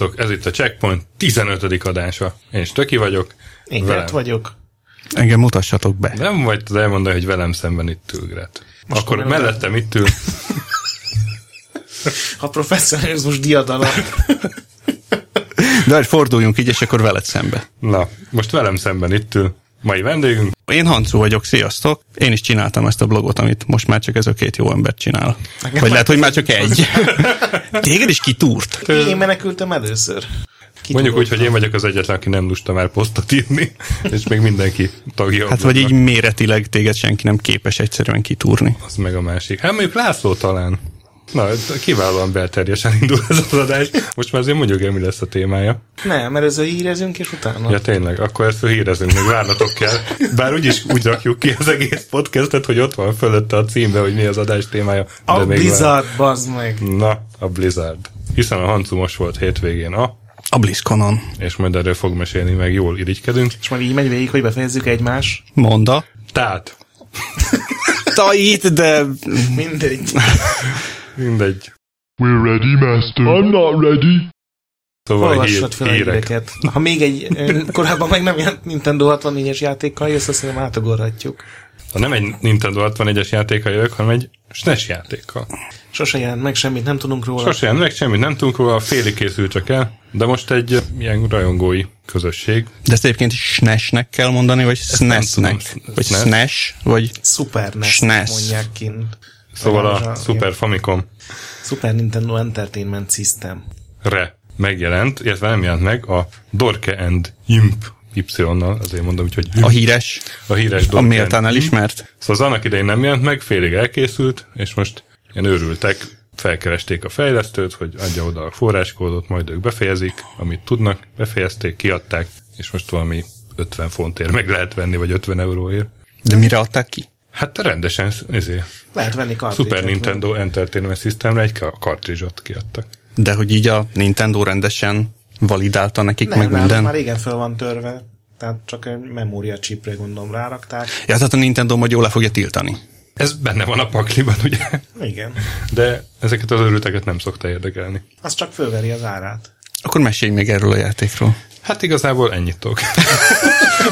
Sziasztok, ez itt a Checkpoint 15. adása. Én Stöki vagyok. Én Gret vagyok. Engem mutassatok be. Nem vagy tudod elmondani, hogy velem szemben itt ül Gret. Most Akkor mellettem itt ül. A professzionalizmus diadala. De hogy forduljunk így, és akkor veled szembe. Na, most velem szemben itt ül. Mai vendégünk. Én Hancu vagyok, sziasztok. Én is csináltam ezt a blogot, amit most már csak ez a két jó ember csinál. Nekem Vagy lehet, hogy már csak egy. Téged is kitúrt. Én menekültem először. Ki Mondjuk úgy, hogy én vagyok az egyetlen, aki nem lusta már posztot írni, és még mindenki tagja. Hát vagy így méretileg téged senki nem képes egyszerűen kitúrni. Az meg a másik. Hát mondjuk László talán. Na, kiválóan belterjesen indul ez az adás. Most már azért mondjuk el, mi lesz a témája. Nem, mert ezzel hírezünk, és utána. Ja tényleg, akkor ezt hírezünk, még várnatok kell. Bár úgyis úgy rakjuk ki az egész podcastet, hogy ott van fölötte a címbe, hogy mi az adás témája. a még Blizzard, bazd meg. Vár... Na, a Blizzard. Hiszen a Hancu most volt hétvégén a, A BlizzConon. és majd erről fog mesélni, meg jól irigykedünk. És majd így megy végig, hogy befejezzük egymás. Monda. Tehát, Tajít, de Mindegy. mindegy. We're ready, Master. I'm not ready. Szóval Olvassad fel híreket. Ha még egy korábban meg nem jelent Nintendo 64-es játékkal jössz, azt szerintem átugorhatjuk. Ha nem egy Nintendo 61-es játékkal jövök, hanem egy SNES játékkal. Sose jelent meg semmit, nem tudunk róla. Sose jelent meg semmit, nem tudunk róla, félig készült csak el, de most egy ilyen rajongói közösség. de ezt egyébként SNES-nek kell mondani, vagy SNES-nek? tudom, Vagy SNES. SNES, vagy Super NES SNES. mondják kint. Szóval a Igen. Super Famicom Super Nintendo Entertainment System. re megjelent, illetve nem jelent meg a Dorke and Imp Y-nal, azért mondom hogy a híres, a híres a Dorke méltán and Imp. elismert. Szóval az annak idején nem jelent meg, félig elkészült, és most ilyen őrültek, felkeresték a fejlesztőt, hogy adja oda a forráskódot, majd ők befejezik, amit tudnak, befejezték, kiadták, és most valami 50 fontért meg lehet venni, vagy 50 euróért. De mire adták ki? Hát rendesen, ezért. Lehet venni. Super Nintendo Entertainment Systemre egy ka- kartrizsot kiadtak. De hogy így a Nintendo rendesen validálta nekik Nem, meg már, minden? már régen fel van törve. Tehát csak egy memória chipre gondolom rárakták. Ja, tehát a Nintendo majd jól le fogja tiltani. Ez benne van a pakliban, ugye? Igen. De ezeket az örülteket nem szokta érdekelni. Az csak fölveri az árát. Akkor mesélj még erről a játékról. Hát igazából ennyit tudok.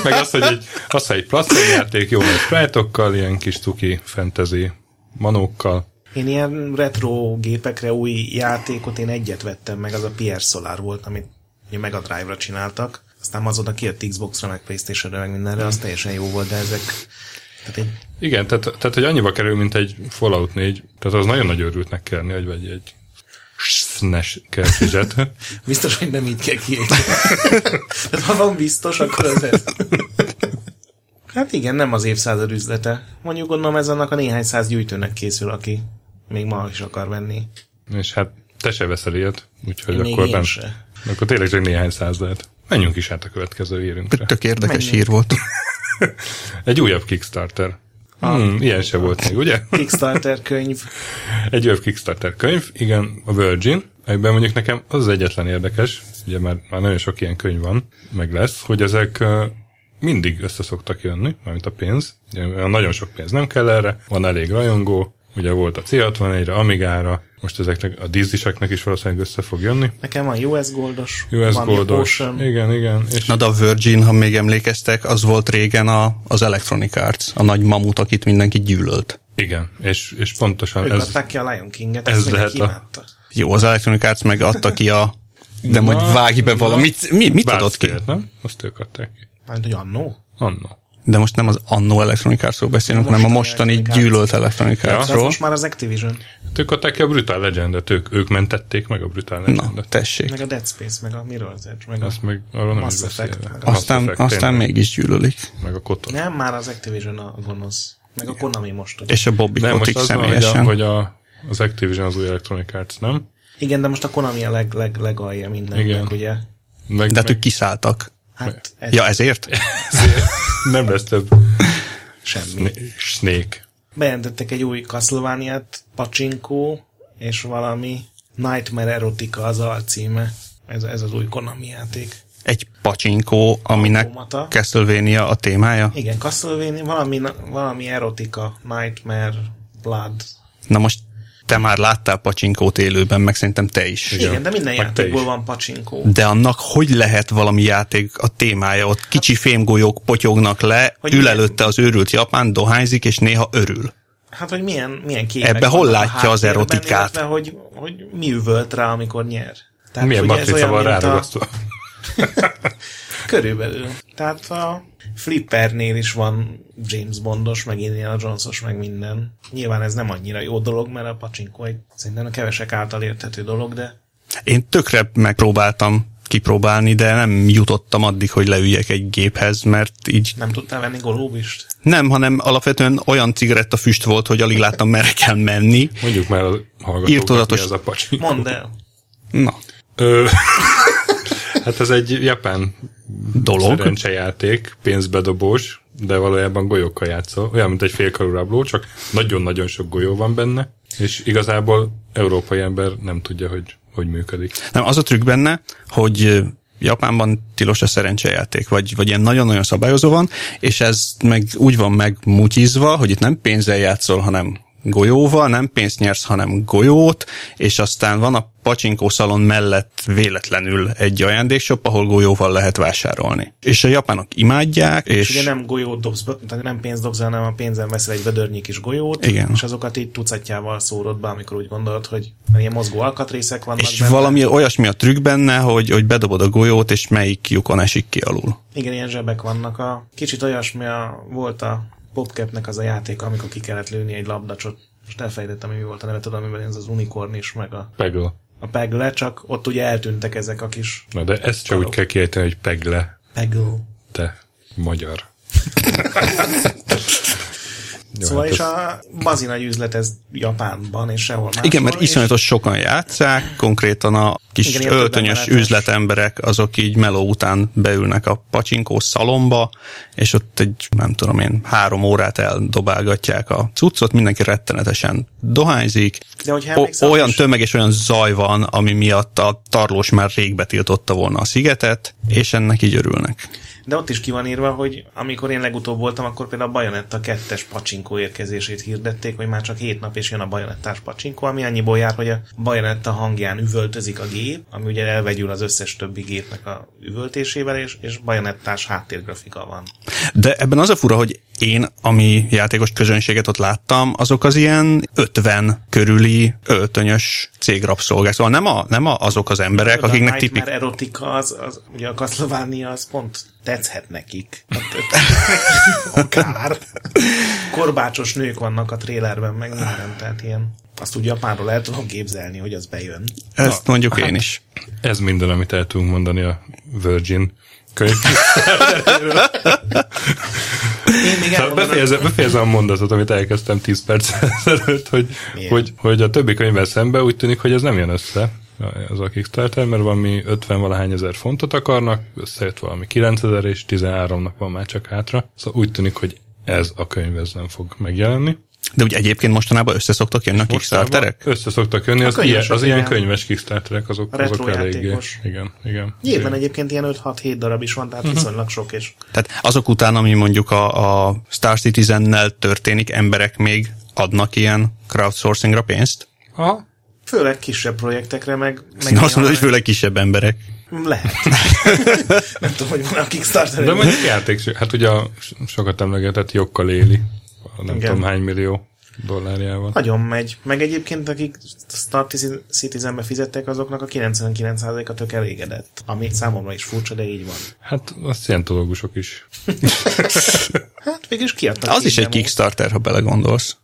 Meg az, hogy egy, az, hogy egy platformjáték jó nagy sprite ilyen kis tuki fantasy manókkal. Én ilyen retro gépekre új játékot én egyet vettem meg, az a PS Solar volt, amit ugye Mega Drive-ra csináltak. Aztán azóta kijött Xbox-ra, meg Playstation-re, meg mindenre, az teljesen jó volt, de ezek... Tehát egy, Igen, tehát, tehát hogy annyiba kerül, mint egy Fallout 4, tehát az nagyon nagy örültnek kellni, hogy vagy egy SNES cartridge biztos, hogy nem így kell kiejteni. Tehát ha van biztos, akkor az ez. Hát igen, nem az évszázad üzlete. Mondjuk gondolom ez annak a néhány száz gyűjtőnek készül, aki még ma is akar venni. és hát te se veszel ilyet, úgyhogy Még akkor én nem. se. Akkor tényleg csak néhány száz lehet. Menjünk is át a következő hírünkre. Tök érdekes Menjünk. hír volt. Egy újabb Kickstarter. Hmm, ilyen se volt még, ugye? Kickstarter könyv. Egy újabb Kickstarter könyv, igen, a Virgin, egyben mondjuk nekem az az egyetlen érdekes, ugye már, már nagyon sok ilyen könyv van, meg lesz, hogy ezek mindig össze szoktak jönni, mármint a pénz. Ugye, olyan nagyon sok pénz nem kell erre, van elég rajongó, ugye volt a C64-re, Amigára, most ezeknek a díziseknek is valószínűleg össze fog jönni. Nekem van US Goldos, US van Goldos, Potion. igen, igen, és Na de a Virgin, ha még emlékeztek, az volt régen a, az Electronic Arts, a nagy mamut, akit mindenki gyűlölt. igen, és, és pontosan Ők ez, ki a Lion King-et, ez ezt lehet a-. Jó, az Electronic Arts meg adta ki a... De majd Na, vágj be na. valamit. Mi, mit adott ki? Nem? Azt ők adták ki. Majd, hogy annó? Annó. De most nem az annó Electronic Artsról beszélünk, hanem a mostani Electronic gyűlölt Electronic Ja. Tehát Artsról. most már az Activision, Hát Ők adták ki a Brutal Legendet, ők, ők mentették meg a Brutal Na, Legendet. tessék. meg a Dead Space, meg a Mirror's Edge, meg a... Azt meg arról nem Mass Effect, meg A Aztán, Effect, aztán tényleg. mégis gyűlölik. Meg a Kotor. Nem, már az Activision a gonosz. Meg a Konami most. Ugye. És a Bobby Nem, most Kotick az van, hogy, a, személyesen. hogy a, az Activision az új Electronic Arts, nem? Igen, de most a Konami a leg, leg, legalja mindennek, Igen. ugye? Meg, De hát meg ők kiszálltak. Hát ez Ja, ezért? nem lesz több semmi. Sna- Snake. bejelentettek egy új Castlevania-t, Pachinko, és valami Nightmare Erotica az alcíme. Ez, ez az új Konami játék. Egy pacsinkó, aminek Automata. Castlevania a témája. Igen, Castlevania, valami, valami erotika, Nightmare, Blood. Na most te már láttál pacsinkót élőben, meg szerintem te is. Igen, Igen de minden Meg játékból van Pachinko. De annak hogy lehet valami játék a témája? Ott kicsi fémgolyók potyognak le, Hogy ül milyen- előtte az őrült japán, dohányzik, és néha örül. Hát, hogy milyen, milyen képek Ebbe hol látja az erotikát? illetve, hogy, hogy mi üvölt rá, amikor nyer. Tehát, Milyen ugye matrica van mint a- ráragasztva? Körülbelül. Tehát a Flippernél is van James Bondos, meg Indiana Jonesos, meg minden. Nyilván ez nem annyira jó dolog, mert a pacsinko egy szerintem a kevesek által érthető dolog, de Én tökre megpróbáltam kipróbálni, de nem jutottam addig, hogy leüljek egy géphez, mert így nem tudtál venni golóbist? nem, hanem alapvetően olyan cigarettafüst volt, hogy alig láttam, merre kell menni. Mondjuk már a hallgatóknak, Írtózatos- mi ez a pacsi. Mondd el. Na, Ö, hát ez egy japán dolog. szerencsejáték, pénzbedobós, de valójában golyókkal játszol. Olyan, mint egy félkarú rabló, csak nagyon-nagyon sok golyó van benne, és igazából európai ember nem tudja, hogy hogy működik. Nem, az a trükk benne, hogy Japánban tilos a szerencsejáték, vagy, vagy ilyen nagyon-nagyon szabályozó van, és ez meg úgy van megmutyizva, hogy itt nem pénzzel játszol, hanem golyóval, nem pénzt nyersz, hanem golyót, és aztán van a pacsinkó szalon mellett véletlenül egy ajándékshop, ahol golyóval lehet vásárolni. És a japánok imádják, és, És ugye nem golyót dobsz, tehát nem pénzt dobsz, hanem a pénzen veszel egy vödörnyi kis golyót, Igen. és azokat így tucatjával szórod be, amikor úgy gondolod, hogy ilyen mozgó alkatrészek vannak és benne. valami olyasmi a trükk benne, hogy, hogy bedobod a golyót, és melyik lyukon esik ki alul. Igen, ilyen zsebek vannak. A, kicsit olyasmi a, volt a Popcapnek az a játék, amikor ki kellett lőni egy labdacsot. Most elfelejtettem, hogy mi volt a neve, tudom, amiben ez az unikorn is, meg a, Pegl. a pegle, csak ott ugye eltűntek ezek a kis Na de ezt csak úgy kell kiejteni, hogy pegle, pegle. te magyar. Jó, Szóval hát és ez- a bazi nagy üzlet ez Japánban, és sehol máshol. Igen, mert és- iszonyatos sokan játszák, konkrétan a kis Igen, öltönyös üzletemberek, azok így meló után beülnek a pacsinkó szalomba, és ott egy, nem tudom én, három órát eldobálgatják a cuccot, mindenki rettenetesen dohányzik. De O- emlékszel, olyan tömeg és olyan zaj van, ami miatt a tarlós már rég betiltotta volna a szigetet, és ennek így örülnek. De ott is ki van írva, hogy amikor én legutóbb voltam, akkor például a Bajonetta 2-es pacsinkó érkezését hirdették, hogy már csak 7 nap és jön a Bajonettás pacsinkó, ami annyiból jár, hogy a Bajonetta hangján üvöltözik a gép, ami ugye elvegyül az összes többi gépnek a üvöltésével, és, és Bajonettás háttérgrafika van. De ebben az a fura, hogy én, ami játékos közönséget ott láttam, azok az ilyen 50 körüli öltönyös cégrabszolgák. Szóval nem, a, nem a, azok az emberek, a akiknek tipik... erotika, az, az, ugye a Castlevania az pont tetszhet nekik. Hát, Akár. Korbácsos nők vannak a trélerben, meg minden, tehát ilyen azt úgy Japánról el tudom képzelni, hogy az bejön. Ezt mondjuk én is. Ez minden, amit el tudunk mondani a Virgin könyv. Én még Szóval elmondanám, befejezem, befejezem a mondatot, amit elkezdtem 10 perc ezelőtt, hogy, Milyen? hogy, hogy a többi könyvvel szemben úgy tűnik, hogy ez nem jön össze az a Kickstarter, mert valami 50 valahány ezer fontot akarnak, összejött valami 9 ezer, és 13-nak van már csak hátra. Szóval úgy tűnik, hogy ez a könyv ez nem fog megjelenni. De úgy egyébként mostanában össze szoktak jönni a Kickstarterek? Össze szoktak jönni, az, ilyen, az ilyen könyves Kickstarterek, azok, retro azok eléggé. Igen, igen. Nyilván igen. egyébként ilyen 5-6-7 darab is van, tehát Mhm. viszonylag sok, és Tehát azok után, ami mondjuk a, a Star Citizen-nel történik, emberek még adnak ilyen crowdsourcingra pénzt? Aha. főleg kisebb projektekre, meg... meg Én azt mondom, hogy főleg kisebb emberek. Lehet. Nem tudom, hogy van a Kickstarter. De mondjuk játék, hát ugye a sokat emlegetett Jokkal éli, nem Igen. tudom hány millió dollárjával. Nagyon megy. Meg egyébként, akik Star Citizenbe fizettek, azoknak a 99%-a tök elégedett. Ami számomra is furcsa, de így van. Hát a szientológusok is. Hát végülis kiadtak. Az is egy demót. Kickstarter, ha belegondolsz.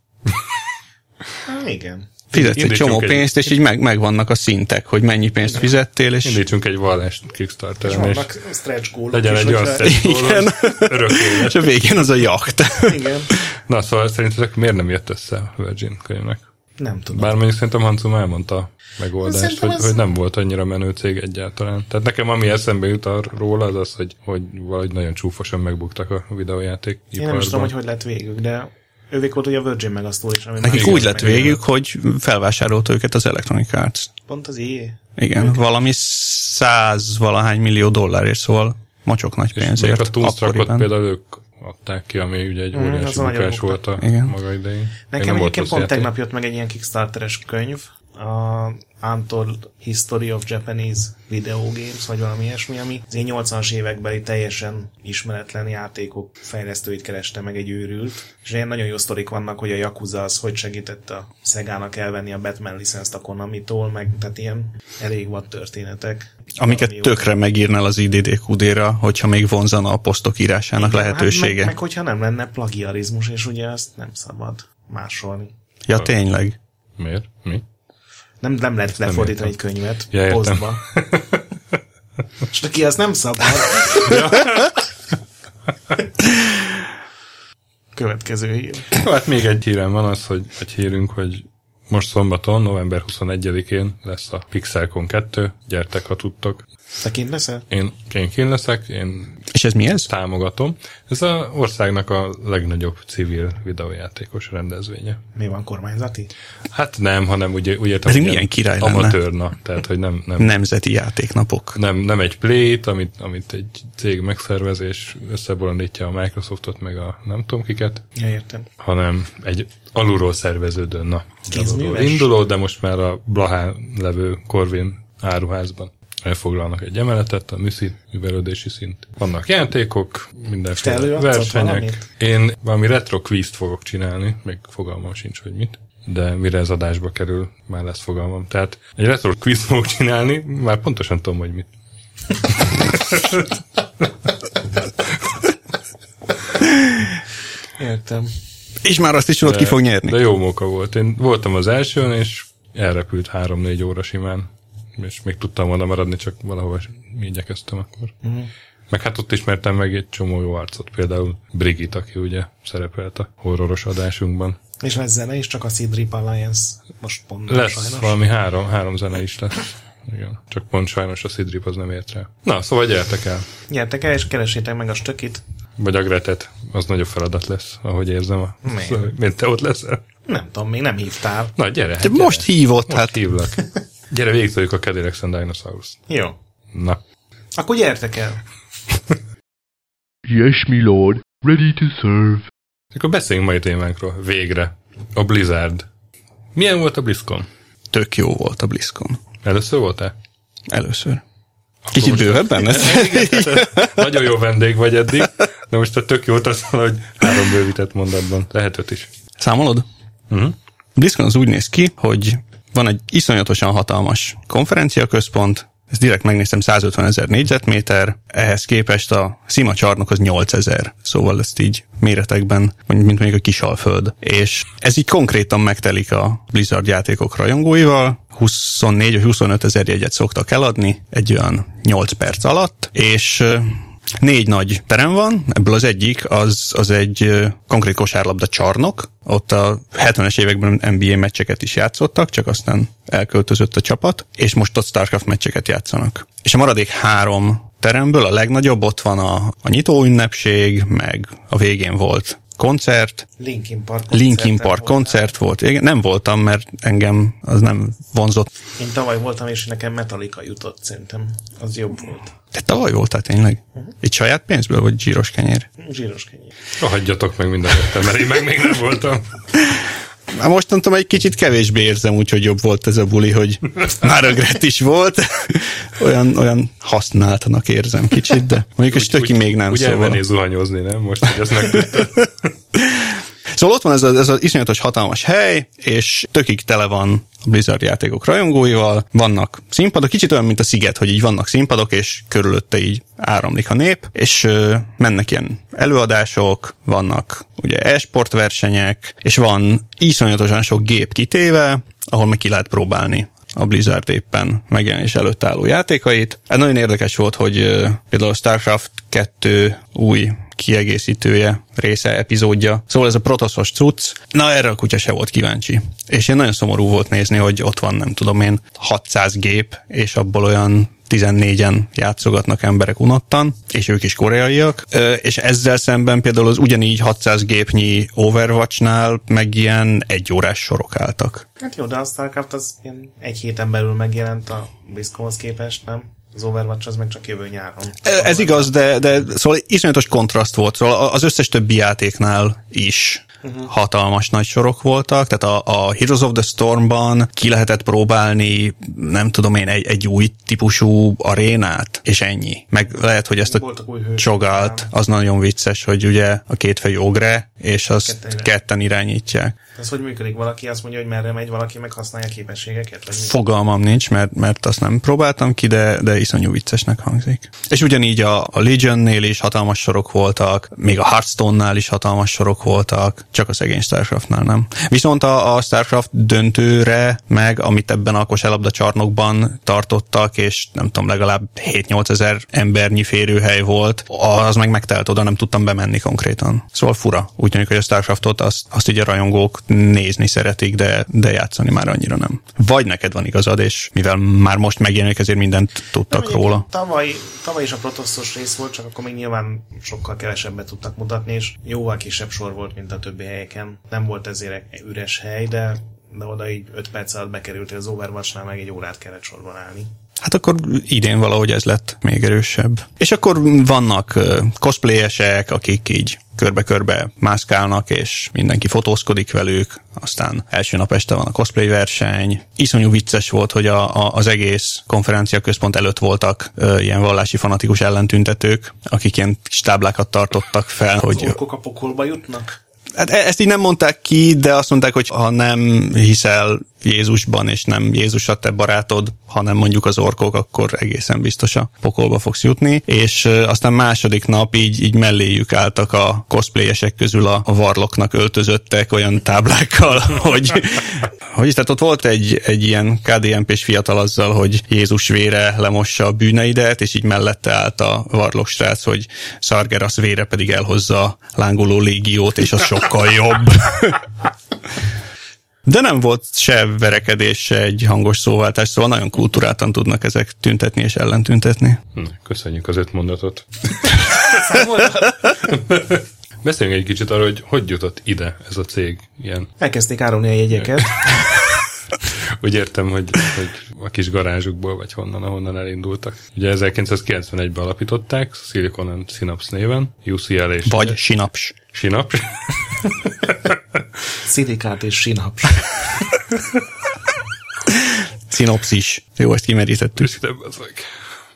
Hát, igen. Fizetsz egy csomó egy- pénzt, és így meg, megvannak a szintek, hogy mennyi pénzt fizettél, és Indítsunk egy vallást És Kickstarteren, és vannak stretch goalok legyen is, egy olyan stretch goal, Igen. és a végén az a jacht. Igen. Na, szóval szerintetek miért nem jött össze a Virgin könyvnek? Nem tudom. Bár mondjuk szerintem Hansum elmondta a megoldást, Szerintem hogy, ez- hogy nem volt annyira menő cég egyáltalán. Tehát nekem ami eszembe jut róla, az az, hogy, hogy valahogy nagyon csúfosan megbuktak a videójáték Én nem is tudom, hogy hogy lett végük, de Ővék volt ugye a Virgin Megasztól is. Ami Nekik már úgy igen, lett meg- végük, hogy felvásárolta őket az Electronic Arts. Pont az IE. Igen, valami száz valahány millió dollárért, szóval mocsok nagy És pénzért. a Toonstruckot például ők adták ki, ami ugye egy Mm, óriási nagyon bukás volt a Igen. maga idején. Nekem egyébként pont játék. tegnap jött meg egy ilyen Kickstarteres könyv, a Untold History of Japanese Video Games, vagy valami ilyesmi, ami az én 80-as évekbeli teljesen ismeretlen játékok fejlesztőit kereste meg egy őrült, és ilyen nagyon jó sztorik vannak, hogy a Yakuza az hogy segített a Szegának elvenni a Batman licenszt a Konami-tól, meg tehát ilyen elég vad történetek. Amiket tökre megírnál az IDDQD-ra, hogyha még vonzana a posztok írásának Igen, lehetősége. Hát meg, meg, hogyha nem lenne plagiarizmus, és ugye azt nem szabad másolni. Ja, tényleg. Miért? Mi? Nem, nem lehet lefordítani egy könyvet Ja, posztba. És neki az nem szabad. Következő hír. Hát még egy hírem van az, hogy egy hírünk, hogy most szombaton, november 21-én lesz a Pixelcon 2, gyertek, ha tudtok. Te kint leszel? Én, én kén leszek, én És ez mi ez? támogatom. Ez a országnak a legnagyobb civil videójátékos rendezvénye. Mi van, kormányzati? Hát nem, hanem ugye, úgy értem, Ez milyen ilyen király lenne? amatőrna, tehát hogy nem, nem, Nemzeti játéknapok. nem, nem egy play amit, amit egy cég megszervez, és összebolondítja a Microsoftot, meg a nem tudom kiket, Ja, értem. hanem egy alulról szerveződő, na, Kézműves? induló, de most már a Blahán levő Corvin áruházban elfoglalnak egy emeletet, a műszi művelődési szint. Vannak játékok, mindenféle versenyek. Én valami retro quizt fogok csinálni, még fogalmam sincs, hogy mit de mire ez adásba kerül, már lesz fogalmam. Tehát egy retro quiz fogok csinálni, már pontosan tudom, hogy mit. Értem. És már azt is tudod, ki fog nyerni. De jó móka volt. Én voltam az elsőn, és elrepült három-négy óra simán. És még tudtam volna maradni, csak valahova igyekeztem akkor. Uh-huh. Meg hát ott ismertem meg egy csomó jó arcot, például Brigitte, aki ugye szerepelt a horroros adásunkban. És lesz zene is, csak a Seed Rip Alliance most pont Lesz sajnos. valami három, három zene is lesz. Igen. Csak pont sajnos a Sidrip az nem ért rá. Na, szóval gyertek el. Gyertek el, és keresétek meg a stökit. Vagy a Gretet. Az nagyobb feladat lesz, ahogy érzem. A... Miért? Szóval, mint te ott leszel. Nem tudom, még nem hívtál. Na, gyere. Hát gyere. most hívott, Most hát hívlak. Gyere, végigtoljuk a Cadillacs and Dinosaurus. Jó. Na. Akkor gyertek el. Yes, my lord. Ready to serve. Akkor beszéljünk mai témánkról. Végre. A Blizzard. Milyen volt a BlizzCon? tök jó volt a BlizzCon. Először voltál? Először. Kicsit most- bővebben ez? Nagyon jó vendég vagy eddig, de most a tök jót az, hogy három bővített mondatban. Lehet öt is. Számolod? Uh-huh. BlizzCon az úgy néz ki, hogy van egy iszonyatosan hatalmas konferenciaközpont, ezt direkt megnéztem 150 ezer négyzetméter, ehhez képest a szima csarnok az 8000, szóval ezt így méretekben, mint mondjuk a Kisalföld. És ez így konkrétan megtelik a Blizzard játékok rajongóival, 24 vagy 25 ezer jegyet szoktak eladni egy olyan 8 perc alatt, és Négy nagy terem van, ebből az egyik az, az egy konkrét kosárlabda csarnok, ott a 70-es években NBA meccseket is játszottak, csak aztán elköltözött a csapat, és most ott Starcraft meccseket játszanak. És a maradék három teremből a legnagyobb ott van a, a nyitó ünnepség, meg a végén volt koncert, Linkin Park Linkin koncerten Park voltál. koncert volt. Igen, nem voltam, mert engem az nem vonzott. Én tavaly voltam, és nekem Metallica jutott, szerintem. Az jobb volt. De tavaly voltál tényleg? Egy saját pénzből, vagy zsíros kenyér? Zsíros kenyér. Hagyjatok meg minden mert én meg még nem voltam. Hát mostantól egy kicsit kevésbé érzem, úgyhogy jobb volt ez a buli, hogy már ögret is volt. olyan, olyan használtanak érzem kicsit, de mondjuk a stöki még nem Úgy szóval. elmennél zuhanyozni, nem? Most, hogy ezt megtudtad. Szóval ott van ez, a, ez az iszonyatos hatalmas hely, és tökig tele van a Blizzard játékok rajongóival, vannak színpadok, kicsit olyan, mint a Sziget, hogy így vannak színpadok, és körülötte így áramlik a nép, és ö, mennek ilyen előadások, vannak ugye e-sport versenyek, és van iszonyatosan sok gép kitéve, ahol meg ki lehet próbálni a Blizzard éppen megjelenés előtt álló játékait. Ez nagyon érdekes volt, hogy például a StarCraft 2 új kiegészítője, része, epizódja. Szóval ez a protoszos cucc, na erre a kutya se volt kíváncsi. És én nagyon szomorú volt nézni, hogy ott van, nem tudom én, 600 gép, és abból olyan 14-en játszogatnak emberek unottan, és ők is koreaiak, és ezzel szemben például az ugyanígy 600 gépnyi Overwatchnál meg ilyen egy órás sorok álltak. Hát jó, de a StarCraft az ilyen egy héten belül megjelent a BlizzConhoz képest, nem? Az Overwatch az meg csak jövő nyáron. Ez igaz, de, de szóval iszonyatos kontraszt volt. Szóval az összes többi játéknál is uh-huh. hatalmas nagy sorok voltak, tehát a, a Heroes of the Stormban ki lehetett próbálni, nem tudom én, egy, egy új típusú arénát, és ennyi. Meg lehet, hogy ezt a csogalt, az nagyon vicces, hogy ugye a kétfejű ogre, és azt Ketten ketten, irányítják. ketten irányítják. Ez hogy működik? Valaki azt mondja, hogy merre megy, valaki meg használja a képességeket? Vagy? Fogalmam nincs, mert, mert azt nem próbáltam ki, de, de iszonyú viccesnek hangzik. És ugyanígy a, a Legionnél is hatalmas sorok voltak, még a Hearthstone-nál is hatalmas sorok voltak, csak a szegény Starcraftnál nem. Viszont a, a Starcraft döntőre, meg amit ebben a kosárlabda csarnokban tartottak, és nem tudom, legalább 7-8 ezer embernyi férőhely volt, az meg megtelt oda, nem tudtam bemenni konkrétan. Szóval fura. Úgy tűnik, hogy a Starcraftot azt, azt így a rajongók nézni szeretik, de, de játszani már annyira nem. Vagy neked van igazad, és mivel már most megjelenik, ezért mindent tudtak Mondjuk róla. Tavaly, tavaly is a protosztos rész volt, csak akkor még nyilván sokkal kevesebbet tudtak mutatni, és jóval kisebb sor volt, mint a többi helyeken. Nem volt ezért egy üres hely, de, de oda így 5 perc alatt bekerültél az Overwatchnál, meg egy órát kellett sorban állni. Hát akkor idén valahogy ez lett még erősebb. És akkor vannak cosplayesek, akik így körbe-körbe mászkálnak, és mindenki fotózkodik velük, aztán első nap este van a cosplay verseny. Iszonyú vicces volt, hogy a, a, az egész konferencia központ előtt voltak ö, ilyen vallási fanatikus ellentüntetők, akik ilyen kis táblákat tartottak fel, Az hogy orkok a pokolba jutnak? Hát e- ezt így nem mondták ki, de azt mondták, hogy ha nem hiszel Jézusban, és nem Jézus a te barátod, hanem mondjuk az orkok, akkor egészen biztos a pokolba fogsz jutni. És aztán második nap így, így melléjük álltak a cosplayesek közül a, a varloknak öltözöttek olyan táblákkal, hogy, hogy tehát ott volt egy, egy ilyen KDNP-s fiatal azzal, hogy Jézus vére lemossa a bűneidet, és így mellette állt a varlok srác, hogy Sargeras vére pedig elhozza lángoló légiót, és az sokkal jobb. De nem volt se verekedés, se egy hangos szóváltás, szóval nagyon kultúráltan tudnak ezek tüntetni és ellentüntetni. Hm, Köszönjük az öt mondatot. Beszéljünk egy kicsit arról, hogy hogy jutott ide ez a cég. Ilyen, Elkezdték árulni a jegyeket. úgy értem, hogy, hogy a kis garázsukból, vagy honnan, ahonnan elindultak. Ugye 1991-ben alapították, Silicon and Synapse néven, UCL és Vagy sinaps. Synapse. Szilikát és sinaps. Szinopszis. Jó, ezt kimerítettük. Az.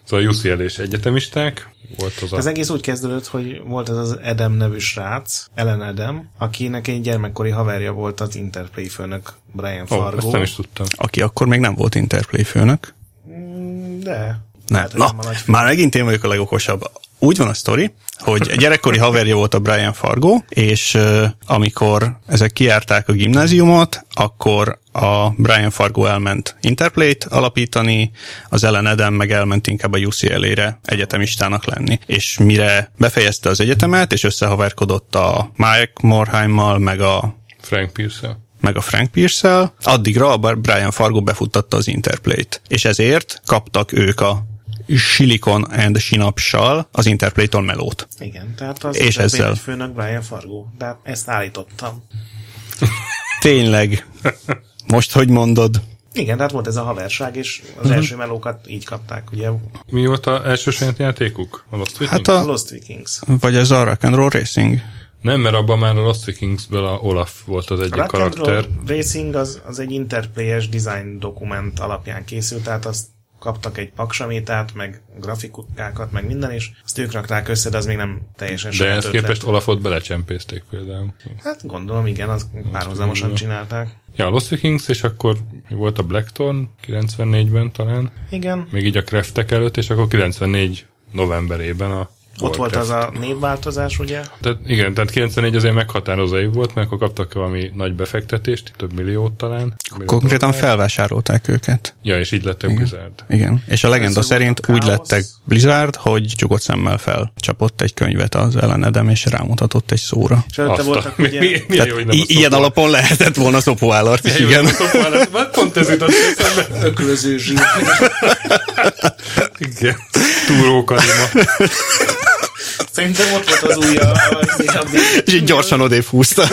Szóval UCL és egyetemisták. Volt az a... Az egész úgy kezdődött, hogy volt ez az Edem nevű srác, Ellen Edem, akinek egy gyermekkori haverja volt az Interplay főnök Brian Ó, Fargo. ezt nem is tudtam. Aki akkor még nem volt Interplay főnök. Mm, De. Nem. Hát, Na, nem már megint én vagyok a legokosabb. Úgy van a sztori, hogy gyerekkori haverja volt a Brian Fargo, és uh, amikor ezek kiárták a gimnáziumot, akkor a Brian Fargo elment Interplay-t alapítani, az Ellen Eden meg elment inkább a UCLA-re egyetemistának lenni. És mire befejezte az egyetemet, és összehaverkodott a Mike Morheimmal, meg a Frank pierce meg a Frank Pierce-el, addigra a Brian Fargo befuttatta az Interplay-t. És ezért kaptak ők a Silicon and Synapse-sal az Interplay-tól melót. Igen, tehát az És ezzel. főnök Brian Fargo. De ezt állítottam. Tényleg. Most, hogy mondod? Igen, tehát volt ez a haverság, és az uh-huh. első melókat így kapták, ugye Mi volt a első saját játékuk? A Lost Vikings? Hát a a, Lost Vikings. vagy ez a Rock and Roll Racing. Nem, mert abban már a Lost Vikingsből a Olaf volt az egyik Rock karakter. Roll Racing az, az egy interplayes design dokument alapján készült, tehát azt kaptak egy paksamétát, meg grafikukákat, meg minden, és azt ők rakták össze, de az még nem teljesen De ötlet. képest Olafot belecsempészték például. Hát gondolom, igen, az párhuzamosan csinálták. Ja, Lost Vikings, és akkor volt a Blackthorn 94-ben talán, Igen, még így a Craftek előtt, és akkor 94 novemberében a ott volt az Warcraft. a névváltozás, ugye? Tehát igen, tehát 94 azért meghatározó év volt, mert akkor kaptak valami nagy befektetést, több milliót talán. Millió Konkrétan dollár. felvásárolták őket. Ja, és így lettek Blizzard. Igen. És a legenda Ez szerint volt a úgy lettek Blizzard, hogy csukott szemmel felcsapott egy könyvet az Ellen Edem, és rámutatott egy szóra. És előtte voltak mi- ugye... mi- Tehát jó, i- ilyen alapon lehetett volna szopóállart is, igen. Pont ez jutott eszembe. öklöző zsír. Igen. Túró Karima. Szerintem ott volt az ujja. És így gyorsan odébb húzta.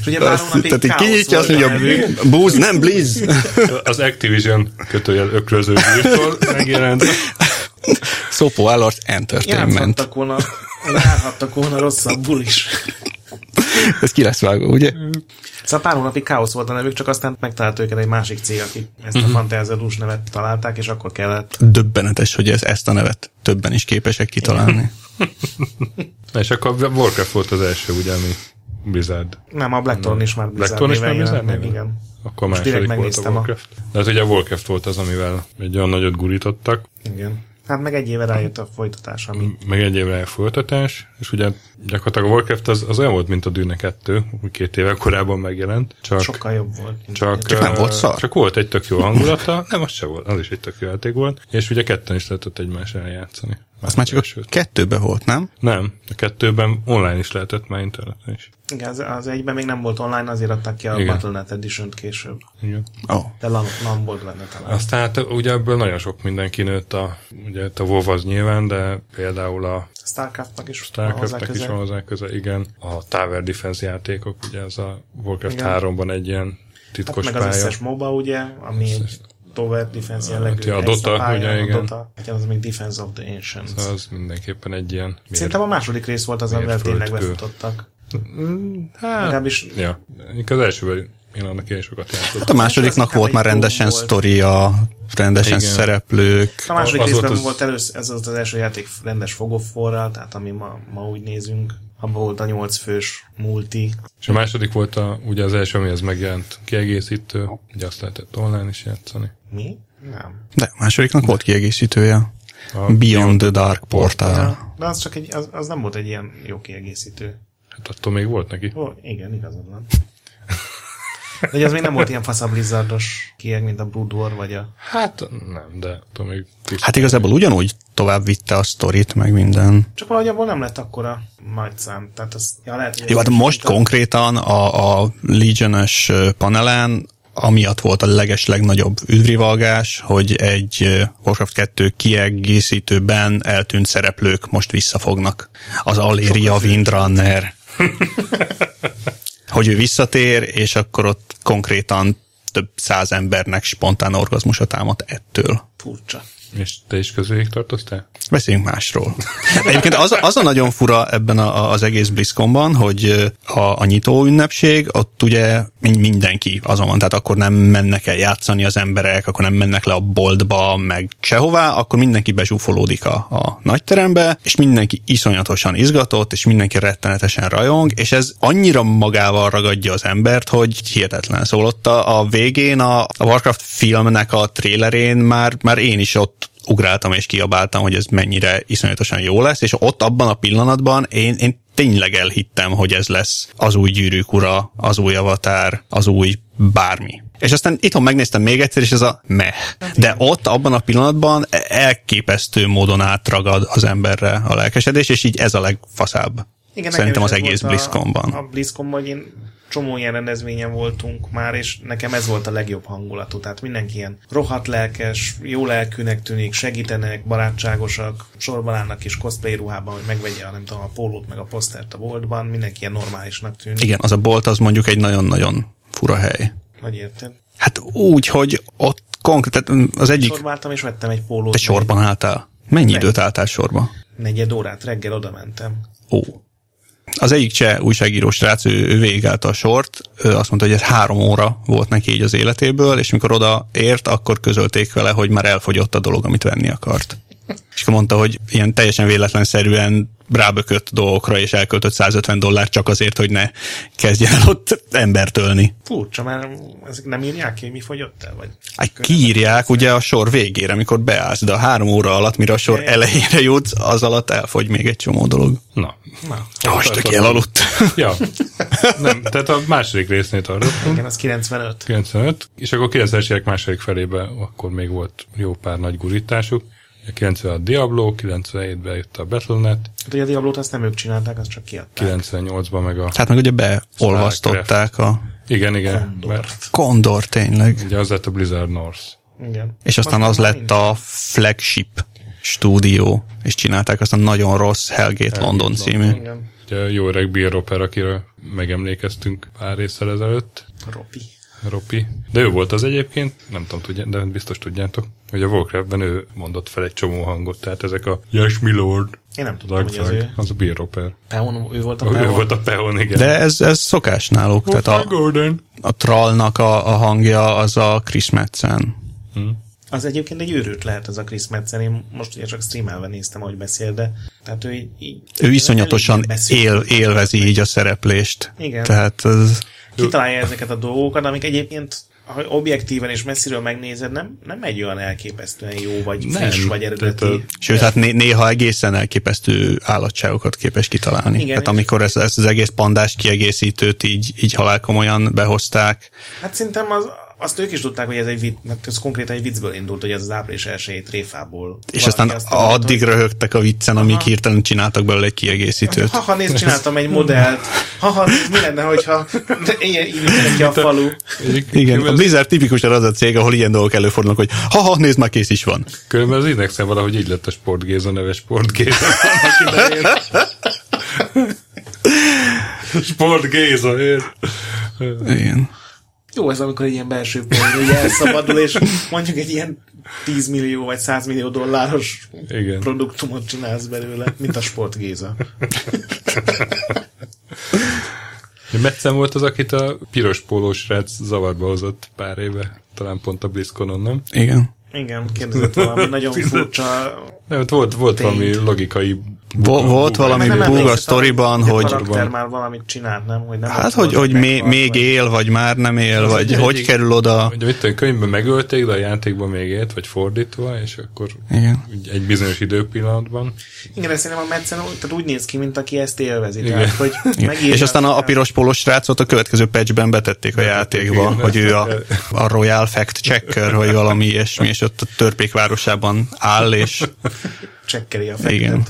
És ugye pár hónapig tehát így kinyitja, azt mondja, búz, nem, blizz. Az Activision kötőjel ökröző bírtól megjelent. Szopó Allard Entertainment. Játszhattak volna, járhattak volna rosszabbul is. Ez ki lesz vágva, ugye? Szóval pár hónapig káosz volt a nevük, csak aztán megtalált őket egy másik cég, akik ezt a Fantáziadús nevet találták, és akkor kellett. Döbbenetes, hogy ez, ezt a nevet többen is képesek kitalálni. Na, és akkor a Warcraft volt az első, ugye, ami Blizzard. Nem, a Blackthorn is már Blizzard Blackthorn is már Blizzard meg, igen. Akkor Most második volt a megnéztem a- Warcraft. De hát ugye a Warcraft volt az, amivel egy olyan nagyot gurítottak, Igen. Hát meg egy éve rájött a folytatás, ami meg egy évre folytatás, és ugye gyakorlatilag a Warcraft az, az olyan volt, mint a Dűne 2, úgy két éve korábban megjelent, csak, sokkal jobb volt. csak, a- Csak nem volt szar. Csak volt egy tök jó hangulata, nem, az se volt, az is egy tök jó játék volt, és ugye ketten is lehetett egymás ellen játszani. Az már csak a Sőt. kettőbe volt, nem? Nem, a kettőben online is lehetett, már interneten is. Igen, az, az egyben még nem volt online, azért adták ki a Igen. Battle.net Edition-t később. Igen. Oh. De LAN, LAN volt benne talán. Aztán hát ugye ebből nagyon sok mindenki nőtt a, ugye a WoW az nyilván, de például a Starcraftnak is Starcraft-nek is van hozzá köze, igen. A Tower Defense játékok, ugye ez a Warcraft Igen. 3-ban egy ilyen Hát titkos meg az pálya. összes MOBA, ugye, ami egy Tower Defense jellegű. Hát, ja, a Dota, pálya, ugye, a igen. Dota, hát az még Defense of the Ancients. Az mindenképpen egy ilyen... Szerintem a második rész volt az, amivel tényleg befutottak. Hát, Legalábbis ja. Az elsőben én annak én sokat játszottam. Hát a másodiknak volt már rendesen volt. sztoria, rendesen Igen. szereplők. a második az részben volt volt, az- először, ez volt az első játék rendes fogofforral, tehát ami ma, ma úgy nézünk. Abban volt a nyolc fős multi. És a második volt a, ugye az első, amihez megjelent kiegészítő, ugye azt lehetett online is játszani. Mi? Nem. De a másodiknak volt kiegészítője. A Beyond the Dark Portal. De az csak egy, az, az nem volt egy ilyen jó kiegészítő. Hát attól még volt neki. Ó, igen, igazad van. De ugye az még nem volt ilyen fasza blizzardos kieg, mint a Blood War, vagy a... Hát nem, de attól még. Hát igazából ugyanúgy tovább vitte a sztorit, meg minden. Csak valahogy abból nem lett akkora nagy szám. Tehát az, ja, lehet, hogy Jó, hát most konkrétan a, a Legion-ös ö, panelen amiatt volt a leges legnagyobb üdvrivalgás, hogy egy Warcraft 2 kiegészítőben eltűnt szereplők most visszafognak. Az Aléria Windrunner. hogy ő visszatér, és akkor ott konkrétan több száz embernek spontán orgazmusa támad ettől. Furcsa. És te is közéig tartoztál? Beszéljünk másról. Egyébként az, az a nagyon fura ebben a, az egész BlizzConban, hogy a, a nyitó ünnepség, ott ugye mind- mindenki azon van, tehát akkor nem mennek el játszani az emberek, akkor nem mennek le a boltba, meg sehová, akkor mindenki bezsúfolódik a, a nagyterembe, és mindenki iszonyatosan izgatott, és mindenki rettenetesen rajong, és ez annyira magával ragadja az embert, hogy hihetetlen. Szóval ott a, a végén a, a Warcraft filmnek a trélerén már, már én is ott ugráltam és kiabáltam, hogy ez mennyire iszonyatosan jó lesz, és ott abban a pillanatban én, én tényleg elhittem, hogy ez lesz az új gyűrűk ura, az új avatár, az új bármi. És aztán itthon megnéztem még egyszer, és ez a meh. De ott, abban a pillanatban elképesztő módon átragad az emberre a lelkesedés, és így ez a legfaszább. Igen, Szerintem az is egész BlizzConban. A, a BlizzConban, hogy én csomó ilyen rendezvényen voltunk már, és nekem ez volt a legjobb hangulatú. Tehát mindenki ilyen rohadt lelkes, jó lelkűnek tűnik, segítenek, barátságosak, sorban állnak kis cosplay ruhában, hogy megvegye a, nem tudom, a pólót meg a posztert a boltban, mindenki ilyen normálisnak tűnik. Igen, az a bolt az mondjuk egy nagyon-nagyon fura hely. Vagy érted? Hát úgy, hogy ott konkrét, tehát az egyik, Sorba álltam, és vettem egy pólót. te sorban álltál. Mennyi időt álltál sorba? Negyed órát, reggel oda mentem. Ó. Az egyik cseh újságíró srác, ő, ő végigállt a sort, ő azt mondta, hogy ez három óra volt neki így az életéből, és mikor oda ért, akkor közölték vele, hogy már elfogyott a dolog, amit venni akart. És akkor mondta, hogy ilyen teljesen véletlenszerűen rábökött dolgokra, és elköltött 150 dollár csak azért, hogy ne kezdjen el ott embert ölni. Furcsa, mert ezek nem írják ki, mi fogyott el? Vagy Hát kiírják ugye a sor végére, amikor beállsz, de a három óra alatt, mire a sor elejére jutsz, az alatt elfogy még egy csomó dolog. Na. Na, Most, aki elaludt. Ja. Nem, tehát a második résznél tartottunk. igen, az 95. 95, és akkor 90-es évek második felébe akkor még volt jó pár nagy gurításuk. 96 Diablo, 97-ben jött a Battle.net, Hát ugye a Diablót azt nem ők csinálták, azt csak kiadták. 98-ban meg a... Hát meg ugye beolvasztották a Igen, igen. Mert Kondort. Kondor tényleg. ugye az lett a Blizzard North. Igen. És aztán Most az lett a flagship stúdió, és csinálták azt a nagyon rossz Hellgate London című. nincs. Igen. Ugye a jó öreg Bill Roper, akiről megemlékeztünk pár részsel ezelőtt, Ropi. Ropi. De ő volt az egyébként, nem tudom, tudja, de biztos tudjátok, hogy a Warcraftben ő mondott fel egy csomó hangot, tehát ezek a Yes, my lord, Én nem tudtam, hogy az ő. az a Bill Roper. Peon, ő volt a Ő Peon. volt a Peon, igen. De ez, ez szokás náluk, tehát a, Gordon. a trollnak a, a hangja az a Chris Metzen. Az egyébként egy őrült lehet ez a Chris Metzen. Én most ugye csak streamelve néztem, ahogy beszél, de tehát ő így... így Ő iszonyatosan él, élvezi így a szereplést. Igen. Tehát ez, Kitalálja ezeket a dolgokat, amik egyébként ha objektíven és messziről megnézed, nem, nem egy olyan elképesztően jó, vagy Nem, friss, vagy tehát eredeti. a- Sőt, hát né- néha egészen elképesztő állatságokat képes kitalálni. Igen, hát és- amikor ezt, ezt az egész pandás kiegészítőt így, így halálkomolyan behozták, Hát szerintem az, azt ők is tudták, hogy ez egy vicc, mert ez konkrétan egy viccből indult, hogy ez az április elsőjé tréfából. és aztán azt mondta, addig hogy- röhögtek a viccen, amíg hirtelen csináltak belőle egy kiegészítőt. Haha, nézd, csináltam egy modellt. Haha, mi lenne, hogyha ilyen így neki a falu. Igen, a Blizzard tipikusan az a cég, ahol ilyen dolgok előfordulnak, hogy haha, nézd, már kész is van. Különben az Indexen valahogy így lett a Sportgéza neves Sportgéza. Sportgéza, ér. Igen. Jó ez, amikor egy ilyen belső pénz elszabadul, és mondjuk egy ilyen 10 millió vagy 100 millió dolláros Igen. produktumot csinálsz belőle, mint a sportgéza. Metszem volt az, akit a piros pólós srác zavarba hozott pár éve. Talán pont a BlizzConon, nem? Igen. Igen, kérdezett valami nagyon furcsa... Nem, ott volt, volt Tény. valami logikai... Vo- volt valami Nem bug a sztoriban, a hogy karakter már valamit csinált, nem? Hogy nem hát, ott hogy, hogy még, meghalt, még vagy- él, vagy már nem él, vagy egy- hogy egy- kerül oda. Hogy mit tudom, könyvben megölték, de a játékban még élt, vagy fordítva, és akkor Igen. egy bizonyos időpillanatban. Igen, de szerintem a Metzen úgy- tehát úgy néz ki, mint aki ezt élvezi. Igen. Tehát, hogy Igen. És aztán a, a piros polos srácot a következő patchben betették a játékba, igen. hogy ő a, a Royal Fact Checker, vagy valami ilyesmi, és ott a törpékvárosában áll, és csekkeli a fektet. igen.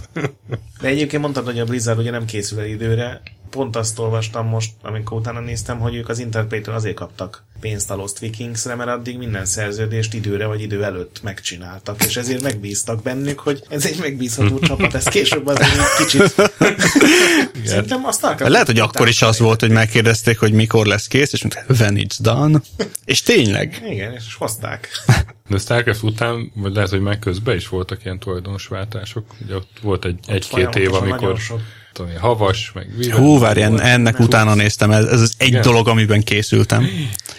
De egyébként mondtad, hogy a Blizzard ugye nem készül el időre. Pont azt olvastam most, amikor utána néztem, hogy ők az Interplay-től azért kaptak pénzt a Lost Vikingsre, mert addig minden szerződést időre vagy idő előtt megcsináltak, és ezért megbíztak bennük, hogy ez egy megbízható csapat, ez később azért egy kicsit. Szerintem azt. Lehet, hogy akkor is az volt, hogy megkérdezték, hogy mikor lesz kész, és mondták, when it's done. És tényleg. Igen, és hozták. De Starcraft után, vagy lehet, hogy meg közben is voltak ilyen tulajdonosváltások. Ugye ott volt egy, egy-két év, amikor nagyon sok. Tudom, én, havas, meg víz. Hú, várj, en- ennek utána néztem, ez, ez az egy Igen. dolog, amiben készültem,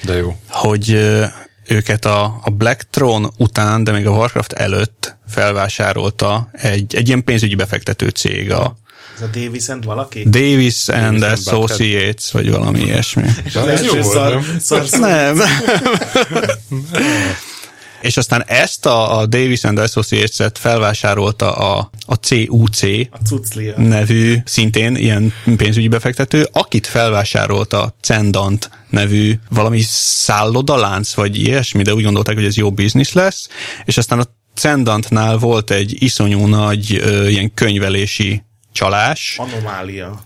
De jó. hogy őket a, a Black Throne után, de még a Warcraft előtt felvásárolta egy, egy ilyen pénzügyi befektető cég, a Ez a Davis and valaki? Davis and and Associates, vagy valami ilyesmi. És De az ez jó első volt, szar, nem? szar, szar, Nem. És aztán ezt a, a Davis and Associates-et felvásárolta a, a CUC a cuclia. nevű, szintén ilyen pénzügyi befektető, akit felvásárolta a Cendant nevű valami szállodalánc, vagy ilyesmi, de úgy gondolták, hogy ez jó biznisz lesz, és aztán a Cendantnál volt egy iszonyú nagy ö, ilyen könyvelési csalás, Anomália.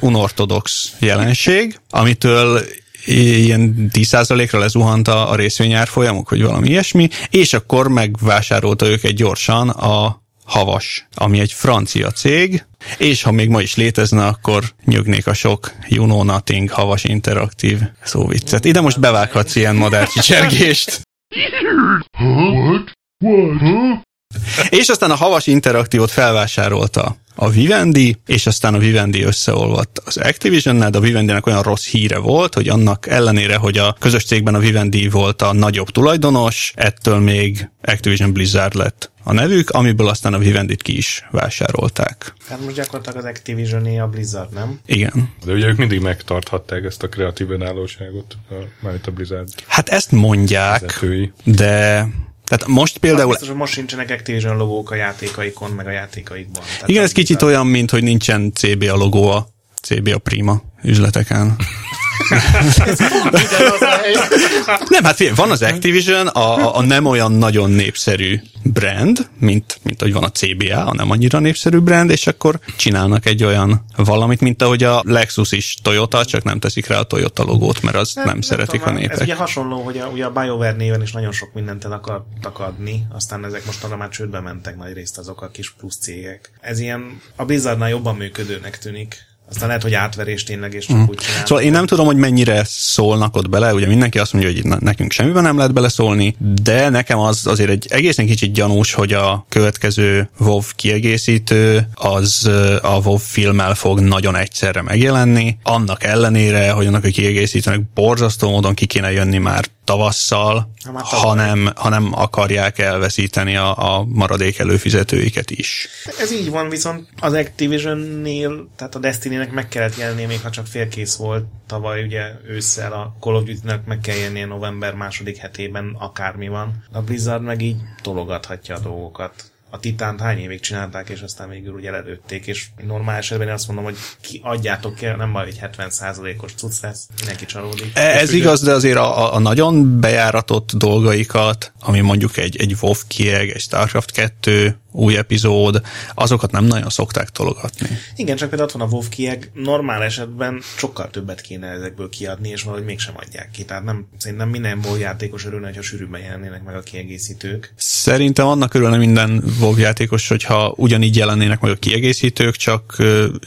unortodox jelenség, amitől ilyen 10%-ra lezuhant a, a részvényárfolyamuk, vagy valami ilyesmi, és akkor megvásárolta őket gyorsan a Havas, ami egy francia cég, és ha még ma is létezne, akkor nyögnék a sok You Know Nothing Havas Interaktív szóviccet. Ide most bevághatsz ilyen madárcsicsergést. Huh? What? What? Huh? És aztán a Havas Interaktívot felvásárolta a Vivendi, és aztán a Vivendi összeolvadt az Activision-nel, de a Vivendinek olyan rossz híre volt, hogy annak ellenére, hogy a közös cégben a Vivendi volt a nagyobb tulajdonos, ettől még Activision Blizzard lett a nevük, amiből aztán a Vivendit ki is vásárolták. Hát most gyakorlatilag az activision a Blizzard, nem? Igen. De ugye ők mindig megtarthatták ezt a kreatív önállóságot, a, mármint a Blizzard Hát ezt mondják, vezetői. de tehát most például Biztos, hogy most sincsenek Activision logók a játékaikon, meg a játékaikban. Tehát Igen, ez kicsit Blizzard- olyan, mint hogy nincsen CB a logó a CB a Prima üzleteken. Nem, hát figyelj, van az Activision, a, a, nem olyan nagyon népszerű brand, mint, mint hogy van a CBA, a nem annyira népszerű brand, és akkor csinálnak egy olyan valamit, mint ahogy a Lexus is Toyota, csak nem teszik rá a Toyota logót, mert az nem, nem szeretik tudom, a népek. Ez ugye hasonló, hogy a, ugye a BioWare néven is nagyon sok mindent el akartak adni, aztán ezek mostanra már csődbe mentek nagy részt azok a kis plusz cégek. Ez ilyen a Blizzardnál jobban működőnek tűnik. Aztán lehet, hogy átverés tényleg, és csak mm. úgy csinálnak. Szóval én nem tudom, hogy mennyire szólnak ott bele, ugye mindenki azt mondja, hogy nekünk semmiben nem lehet beleszólni, de nekem az azért egy egészen kicsit gyanús, hogy a következő WoW kiegészítő az a WoW filmmel fog nagyon egyszerre megjelenni, annak ellenére, hogy annak a kiegészítőnek borzasztó módon ki kéne jönni már tavasszal, Ha hanem, hanem akarják elveszíteni a, a maradék előfizetőiket is. Ez így van, viszont az Activision-nél, tehát a Destiny-nek meg kellett jelennie, még ha csak félkész volt tavaly, ugye ősszel a Call of Duty-nek meg kell jelennie november második hetében, akármi van. A Blizzard meg így tologathatja a dolgokat. A Titánt hány évig csinálták, és aztán végül ugye lelőtték, és normál esetben én azt mondom, hogy ki adjátok ki, nem baj, hogy 70%-os cucc lesz, mindenki csalódik. E- Ez ugye- igaz, de azért a, a- nagyon bejáratott dolgaikat, ami mondjuk egy, egy WoW kieg, egy StarCraft 2 új epizód, azokat nem nagyon szokták tologatni. Igen, csak például ott van a WoW kieg, normál esetben sokkal többet kéne ezekből kiadni, és valahogy mégsem adják ki. Tehát nem, szerintem minden játékos örülne, hogyha sűrűbben jelennének meg a kiegészítők. Szerintem annak örülne minden WoW játékos, hogyha ugyanígy jelennének meg a kiegészítők, csak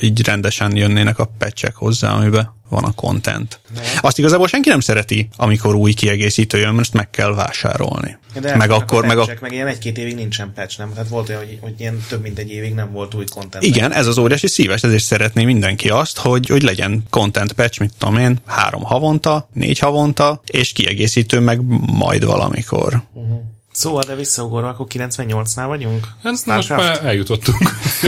így rendesen jönnének a patchek hozzá, amiben van a content. Azt igazából senki nem szereti, amikor új kiegészítő jön, mert ezt meg kell vásárolni. De meg elfogynak akkor, a meg a meg ilyen egy-két évig nincsen patch, nem? Tehát volt olyan, hogy, hogy ilyen több mint egy évig nem volt új content. Igen, ez az óriási szíves, ezért szeretné mindenki azt, hogy, hogy legyen content patch, mit tudom én, három havonta, négy havonta, és kiegészítő meg majd valamikor. Szóval, de visszaugorva, akkor 98-nál vagyunk? Hát most már eljutottunk.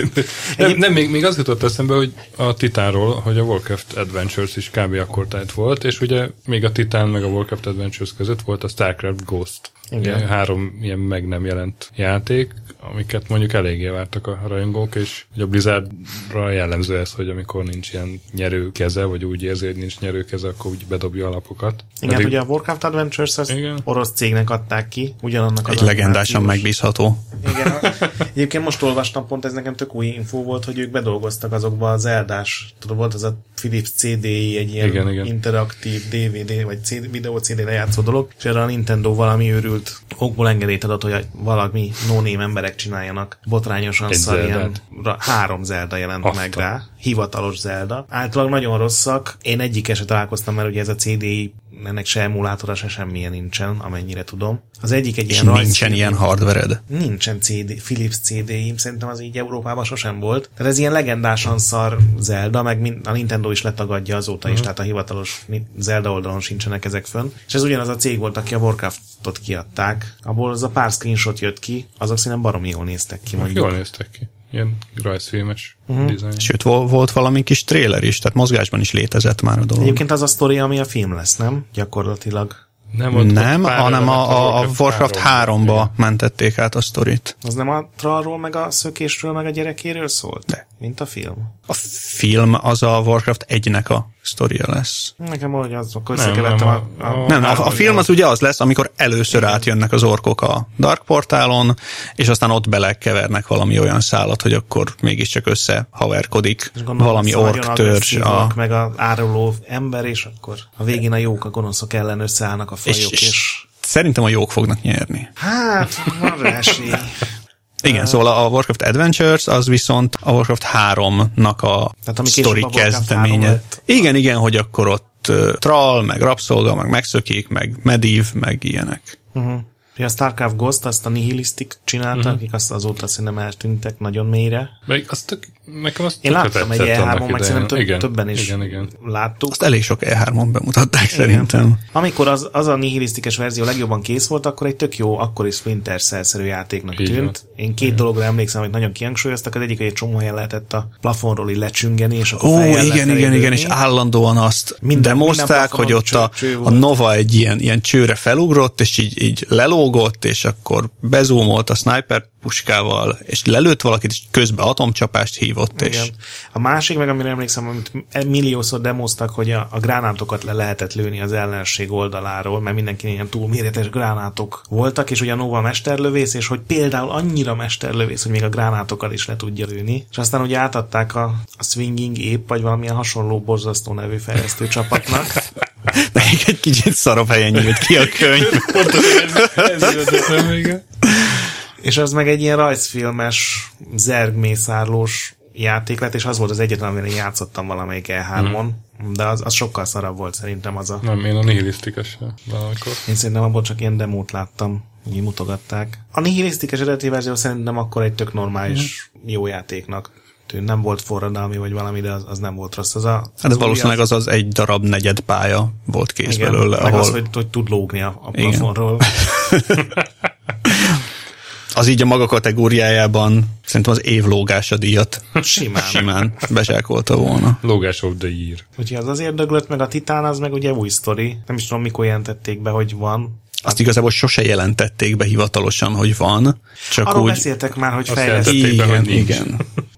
nem, nem még, még az jutott eszembe, hogy a Titánról, hogy a Warcraft Adventures is kb. akkor tehát volt, és ugye még a Titán meg a Warcraft Adventures között volt a Starcraft Ghost. Igen. Ugye, három ilyen meg nem jelent játék, amiket mondjuk eléggé vártak a rajongók, és ugye a Blizzardra jellemző ez, hogy amikor nincs ilyen nyerőkeze, vagy úgy érzi, hogy nincs nyerőkeze, akkor úgy bedobja alapokat. Igen, Pedig... ugye a Warcraft Adventures az Igen. orosz cégnek adták ki, ugyanannak az Egy legendásan megbízható. Igen. Egyébként most olvastam pont, ez nekem tök új info volt, hogy ők bedolgoztak azokba az eldás, tudod, volt az a Philips CDI, egy ilyen Igen, igen. interaktív DVD, vagy CD, videó CD lejátszó dolog, és erre a Nintendo valami őrült okból engedélyt adott, hogy valami no emberek csináljanak botrányosan Egy szar, ilyen három Zelda jelent Azt meg rá, hivatalos Zelda. Általában nagyon rosszak. Én egyik se találkoztam, mert ugye ez a CDI ennek se emulátora, se semmilyen nincsen, amennyire tudom. Az egyik egy És ilyen rajz- nincsen ilyen hardvered. Nincsen CD, Philips CD-im, szerintem az így Európában sosem volt. Tehát ez ilyen legendásan szar Zelda, meg a Nintendo is letagadja azóta is, tehát a hivatalos Zelda oldalon sincsenek ezek fönn. És ez ugyanaz a cég volt, aki a Warcraftot kiadták. Abból az a pár screenshot jött ki, azok szerintem baromi jól néztek ki, mondjuk. Jól néztek ki. Ilyen rajzfilmes uh-huh. dizájn. Sőt, vol- volt valami kis trailer is, tehát mozgásban is létezett már a dolog. Egyébként az a sztori, ami a film lesz, nem? Gyakorlatilag. Nem, ott, Nem, ott hanem a, a, a Warcraft 3-ba 3-ba. mentették át a sztorit. Az nem a trollról, meg a szökésről, meg a gyerekéről szólt? De. Mint a film. A film az a Warcraft 1-nek a sztoria lesz. Nekem valahogy azok Nem, összekevertem nem, a, a- a, a- Nem, a, a film az ugye az lesz, amikor először átjönnek az orkok a Dark Portálon, és aztán ott belekevernek valami olyan szálat, hogy akkor mégiscsak összehaverkodik valami ork törzs. A, meg az áruló ember, és akkor a végén a jók a gonoszok ellen összeállnak a fajok, és, és és... szerintem a jók fognak nyerni. Hát, van esély. Igen, szóval a Warcraft Adventures az viszont a Warcraft 3-nak a Tehát sztori a Warcraft 3 kezdeménye. Igen, igen, hogy akkor ott uh, troll, meg rabszolga, meg megszökik, meg medív, meg ilyenek. Uh-huh. Ugye a Starcraft Ghost, azt a Nihilistic csinálta, uh-huh. akik azt azóta szerintem eltűntek nagyon mélyre. Meg azt tök, nekem azt Én láttam egy tetszett E3-on, annak meg szerintem több, igen, többen is Igen, igen. láttuk. Azt elég sok E3-on bemutatták szerintem. Amikor az, az a nihilisztikes verzió legjobban kész volt, akkor egy tök jó, akkori Splinter Cell-szerű játéknak Így tűnt. Én két dologra emlékszem, hogy nagyon kihangsúlyoztak. Az egyik, hogy egy csomó helyen lehetett a plafonról így lecsüngeni, és akkor Ó, igen, lefelé igen, igen, és állandóan azt Minden- demozták, minden hogy ott a, cső- a. Nova egy ilyen, ilyen csőre felugrott, és így, így lelóg, lógott, és akkor bezoomolt a sniper puskával, és lelőtt valakit, és közben atomcsapást hívott, és Igen. A másik, meg amire emlékszem, amit milliószor demoztak, hogy a, a gránátokat le lehetett lőni az ellenség oldaláról, mert mindenki ilyen túlméretes gránátok voltak, és ugye a Nova mesterlövész, és hogy például annyira mesterlövész, hogy még a gránátokat is le tudja lőni. És aztán ugye átadták a, a Swinging Ape, vagy valamilyen hasonló borzasztó nevű fejlesztő csapatnak. nekik egy kicsit szarabb helyen nyílt ki a könyv. Ez jutott még. És az meg egy ilyen rajzfilmes, zergmészárlós játék lett, és az volt az egyetlen, amire én játszottam valamelyik E3-on, de az, az sokkal szarabb volt szerintem az a... Nem, én a nihilisztikas valamikor. Én szerintem abból csak ilyen demót láttam, így mutogatták. A nihilisztikus eredeti verzió szerintem akkor egy tök normális, jó játéknak tűnt. Nem volt forradalmi vagy valami, de az, az nem volt rossz. Az a, Hát az valószínűleg az az egy darab negyed pálya volt kész igen, belőle, meg ahol az, hogy, hogy tud lógni a, a plafonról. az így a maga kategóriájában szerintem az év lógása díjat Simán. simán bezsákolta volna. Logás of the Year. Úgyhogy az azért döglött, meg a Titán az meg ugye új sztori. Nem is tudom, mikor jelentették be, hogy van. Azt igazából sose jelentették be hivatalosan, hogy van, csak Arról úgy... beszéltek már, hogy jelentették be, hogy nincs. igen.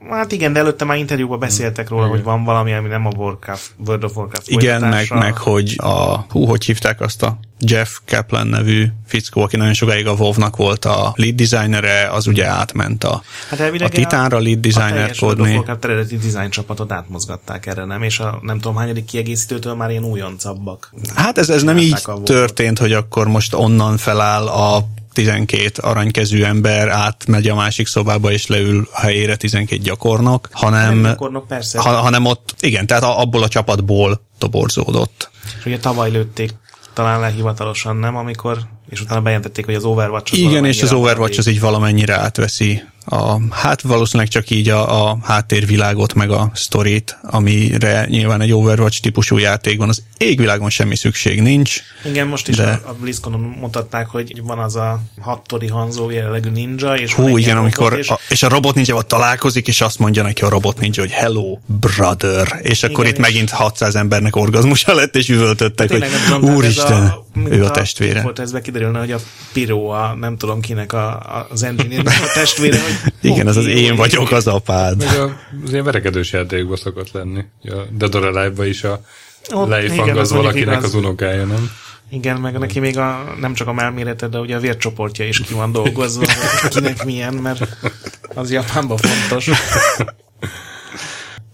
Hát igen, de előtte már interjúban beszéltek róla, hogy van valami, ami nem a Warcraft, World of Warcraft Igen, meg, meg hogy a, hú, hogy hívták azt a Jeff Kaplan nevű fickó, aki nagyon sokáig a WoW-nak volt a lead designere, az ugye átment a, Hát a Titánra lead a designer teljes World of kodni. Warcraft eredeti design csapatot átmozgatták erre, nem? És a nem tudom hányadik kiegészítőtől már ilyen újoncabbak. Hát ez, ez nem így a történt, hogy akkor most onnan feláll a 12 aranykezű ember, átmegy a másik szobába és leül a helyére 12 gyakornok, hanem, Nem gyakornok, persze. ha, hanem ott, igen, tehát abból a csapatból toborzódott. És ugye tavaly lőtték talán le hivatalosan, nem? Amikor, és utána bejelentették, hogy az Overwatch az Igen, és az Overwatch az maradék. így valamennyire átveszi a, hát valószínűleg csak így a, a háttérvilágot, meg a sztorit, amire nyilván egy Overwatch típusú játékban az égvilágon semmi szükség nincs. Igen, most is De- a, a BlizzConon mutatták, hogy van az a hattori Hanzo jellegű ninja, és Hú, igen, amikor, és a, és a robot ninja találkozik, és azt mondja neki a robot ninja, hogy hello, brother, és akkor Igen, itt és- megint 600 embernek orgazmusa lett, és üvöltöttek, hogy Tényleg tehát úristen, a, ő a a- testvére. Volt ez kiderülne, hogy a Piro, a nem tudom kinek a, a, az engineer a testvére, Igen, ez az én vagyok az apád. Meg a, az ilyen verekedős játékban szokott lenni. A Dead or Alive-ba is a Leifang igen, az az valakinek igaz. az unokája, nem? Igen, meg neki még a, nem csak a melmérete, de ugye a vércsoportja is ki van dolgozva, kinek milyen, mert az Japánban fontos.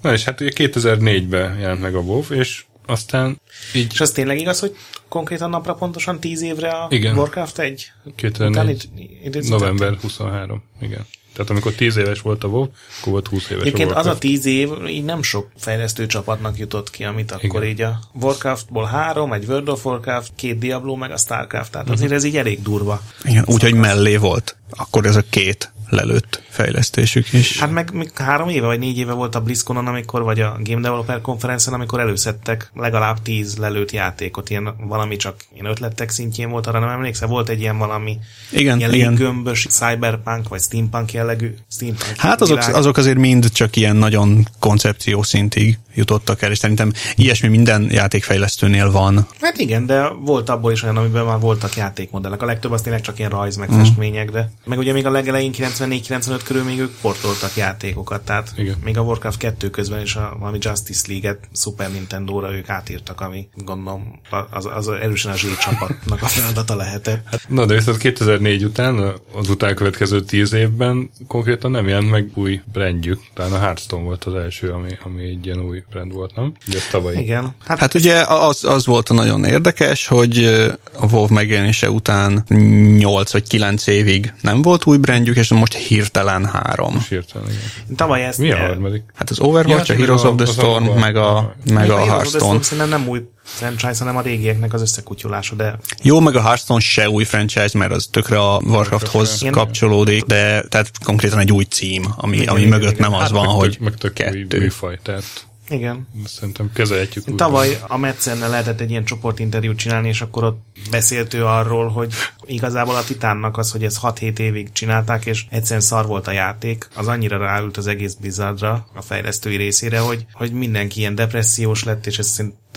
Na és hát ugye 2004-ben jelent meg a WoW, és aztán így És az tényleg igaz, hogy konkrétan napra pontosan 10 évre a Igen. Warcraft 1? 2004 időzítették? november 23, igen. Tehát amikor 10 éves volt a WoW, akkor volt 20 éves Egyébként a az a Warcraft. tíz év így nem sok fejlesztő csapatnak jutott ki, amit akkor Igen. így a Warcraftból három, egy World of Warcraft, két Diablo, meg a Starcraft, tehát azért ez így elég durva. Igen, úgyhogy mellé volt. Akkor ez a két lelőtt fejlesztésük is. Hát meg, meg három éve vagy négy éve volt a BlizzConon, amikor, vagy a Game Developer konferencen, amikor előszedtek legalább tíz lelőtt játékot, ilyen valami csak ilyen ötletek szintjén volt, arra nem emlékszel, volt egy ilyen valami Igen, ilyen igen. léggömbös cyberpunk, vagy steampunk jellegű steampunk Hát azok, világ. azok azért mind csak ilyen nagyon koncepció szintig jutottak el, és szerintem ilyesmi minden játékfejlesztőnél van. Hát igen, de volt abból is olyan, amiben már voltak játékmodellek. A legtöbb az tényleg csak ilyen rajz, meg festmények, de meg ugye még a legelején 94-95 körül még ők portoltak játékokat, tehát Igen. még a Warcraft 2 közben is a valami Justice League-et Super Nintendo-ra ők átírtak, ami gondolom az, az erősen a csapatnak a feladata lehetett. Na, de viszont 2004 után, az után következő 10 évben konkrétan nem jelent meg új brandjük. Talán a Hearthstone volt az első, ami, ami egy ilyen új brand volt, nem? Ugye ez tavaly. Igen. Hát, Hát ugye az, az volt a nagyon érdekes, hogy a WoW megjelenése után 8 vagy 9 évig nem volt új brandjük, és most hirtelen három. Hirtelen, igen. tavaly ezt... Mi a harmadik? Hát az Overwatch, Ja, a meg Heroes a- of the Storm, abban. meg a, meg a Heroes of the Hearthstone. Storm szerintem nem új franchise, hanem a régieknek az összekutyulása, de Jó, meg a Hearthstone se új franchise, mert az tökre a Warcrafthoz Igen. kapcsolódik, de tehát konkrétan egy új cím, ami, ami igen, mögött igen. nem az Hát van, meg hogy meg tök új kettő. műfaj, tehát igen. szerintem kezelhetjük. Tavaly a Metzennel lehetett egy ilyen csoportinterjút csinálni, és akkor ott beszélt ő arról, hogy igazából a Titánnak az, hogy ezt 6-7 évig csinálták, és egyszerűen szar volt a játék, az annyira ráült az egész Blizzardra, a fejlesztői részére, hogy, hogy mindenki ilyen depressziós lett, és ez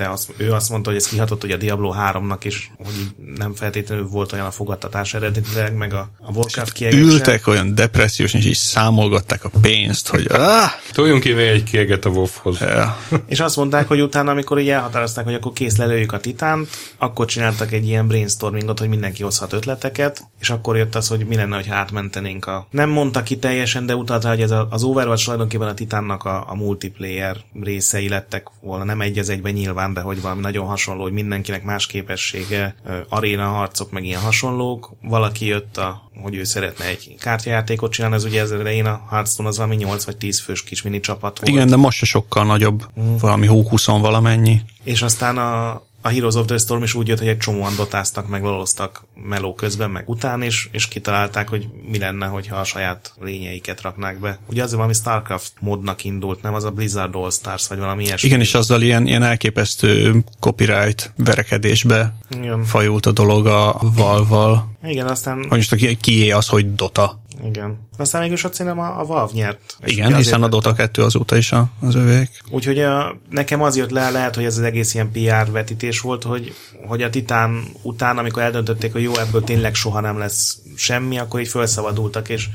szerintem te azt, ő azt mondta, hogy ez kihatott hogy a Diablo 3-nak is, hogy nem feltétlenül volt olyan a fogadtatás eredetileg, meg a, a Warcraft kiegése. Ültek olyan depressziós, és így számolgatták a pénzt, hogy ah, Toljunk ki egy kieget a WoW-hoz. ja. És azt mondták, hogy utána, amikor így elhatározták, hogy akkor kész lelőjük a titánt, akkor csináltak egy ilyen brainstormingot, hogy mindenki hozhat ötleteket, és akkor jött az, hogy mi lenne, ha átmentenénk a... Nem mondta ki teljesen, de utalt rá, hogy ez a- az Overwatch tulajdonképpen a titánnak a, a multiplayer részei lettek volna, nem egy az egyben nyilván, de hogy valami nagyon hasonló, hogy mindenkinek más képessége, aréna harcok, meg ilyen hasonlók. Valaki jött, a, hogy ő szeretne egy kártyajátékot csinálni, az ugye ez elején a Hearthstone az valami 8 vagy 10 fős kis mini csapat volt. Igen, de most se sokkal nagyobb, valami hó 20 valamennyi. És aztán a, a Heroes of the Storm is úgy jött, hogy egy csomóan dotáztak, meg loloztak meló közben, meg után, és, és kitalálták, hogy mi lenne, hogyha a saját lényeiket raknák be. Ugye az valami Starcraft modnak indult, nem az a Blizzard All Stars, vagy valami ilyesmi. Igen, és azzal ilyen, ilyen elképesztő copyright verekedésbe Igen, fajult a dolog a Valval. Igen aztán, Hogy most ki- kié az, hogy Dota. Igen. Aztán mégis ott szerintem a, a Valve nyert. És Igen, hiszen a azért- Dota 2 azóta is a, az övék. Úgyhogy a, nekem az jött le, lehet, hogy ez az egész ilyen PR vetítés volt, hogy, hogy a Titán után, amikor eldöntötték, hogy jó, ebből tényleg soha nem lesz semmi, akkor így felszabadultak, és,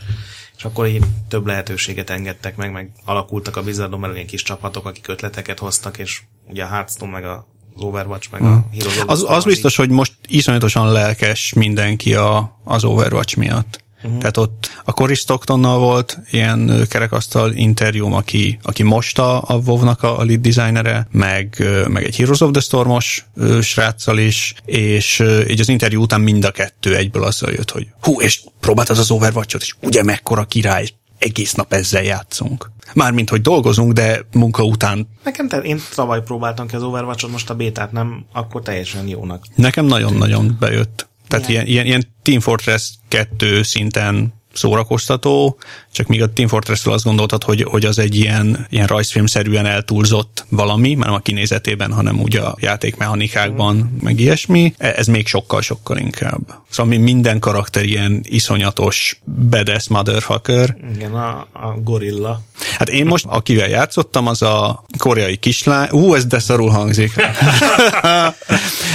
és akkor így több lehetőséget engedtek meg, meg alakultak a Blizzardon belül ilyen kis csapatok, akik ötleteket hoztak, és ugye a Hearthstone, meg a az Overwatch, meg a Heroes Az, az biztos, hogy most iszonyatosan lelkes mindenki a, az Overwatch miatt. Uh-huh. Tehát ott a Cory Stocktonnal volt ilyen kerekasztal interjúm, aki, aki most a, a WoW-nak a, a lead designere, meg, meg egy Heroes of the Stormos sráccal is, és így az interjú után mind a kettő egyből azzal jött, hogy hú, és próbáltad az Overwatch-ot, és ugye mekkora király, és egész nap ezzel játszunk. Mármint, hogy dolgozunk, de munka után Nekem te, én tavaly próbáltam ki az Overwatch-ot, most a bétát nem, akkor teljesen jónak. Nekem nagyon-nagyon bejött. Tehát ilyen, ilyen, ilyen Team Fortress 2 szinten szórakoztató, csak míg a Team Fortress-ről azt gondoltad, hogy, hogy az egy ilyen, ilyen rajzfilmszerűen eltúlzott valami, már nem a kinézetében, hanem úgy a játékmechanikákban, meg ilyesmi, E- ez még sokkal-sokkal inkább. Szóval mi- minden karakter ilyen iszonyatos badass motherfucker. Igen, a, a gorilla. Hát én most, akivel játszottam, az a koreai kislány. Ú, ez de szarul hangzik.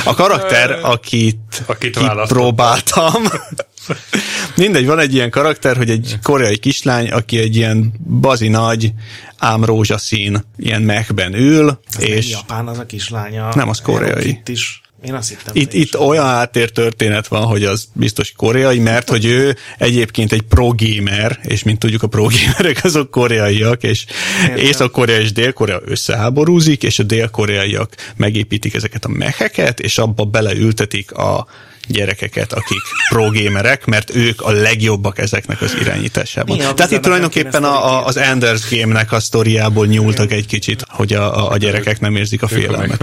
A karakter, akit, Akit kipróbáltam. Mindegy, van egy ilyen karakter, hogy egy koreai kislány, aki egy ilyen bazi nagy, ám rózsaszín, ilyen mechben ül, Az és japán az a kislánya. Nem, az koreai. Itt is. Én azt hittem. itt, itt olyan háttér történet van, hogy az biztos koreai, mert hogy ő egyébként egy pro gamer, és mint tudjuk, a pro gamerek azok koreaiak, és. Észak-Korea és Dél-Korea összeháborúzik, és a dél-koreaiak megépítik ezeket a mecheket, és abba beleültetik a gyerekeket, akik pro-gamerek, mert ők a legjobbak ezeknek az irányításában. Igen, Tehát itt tulajdonképpen a, a, az Enders game-nek a sztoriából nyúltak egy kicsit, hogy a, a, a gyerekek nem érzik a félelmet.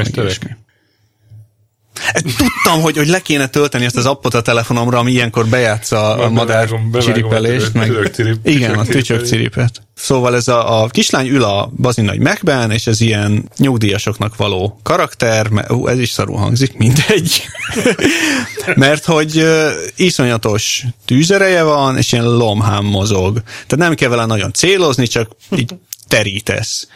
Meg. Tudtam, hogy, hogy le kéne tölteni ezt az appot a telefonomra, ami ilyenkor bejátsza a madár csiripelést. cirip- Igen, a tücsök ciripet. Szóval ez a, a kislány ül a bazin nagy megben, és ez ilyen nyugdíjasoknak való karakter, mert, ú, ez is szarul hangzik, mindegy. mert hogy ö, iszonyatos tűzereje van, és ilyen lomhám mozog. Tehát nem kell vele nagyon célozni, csak így terítesz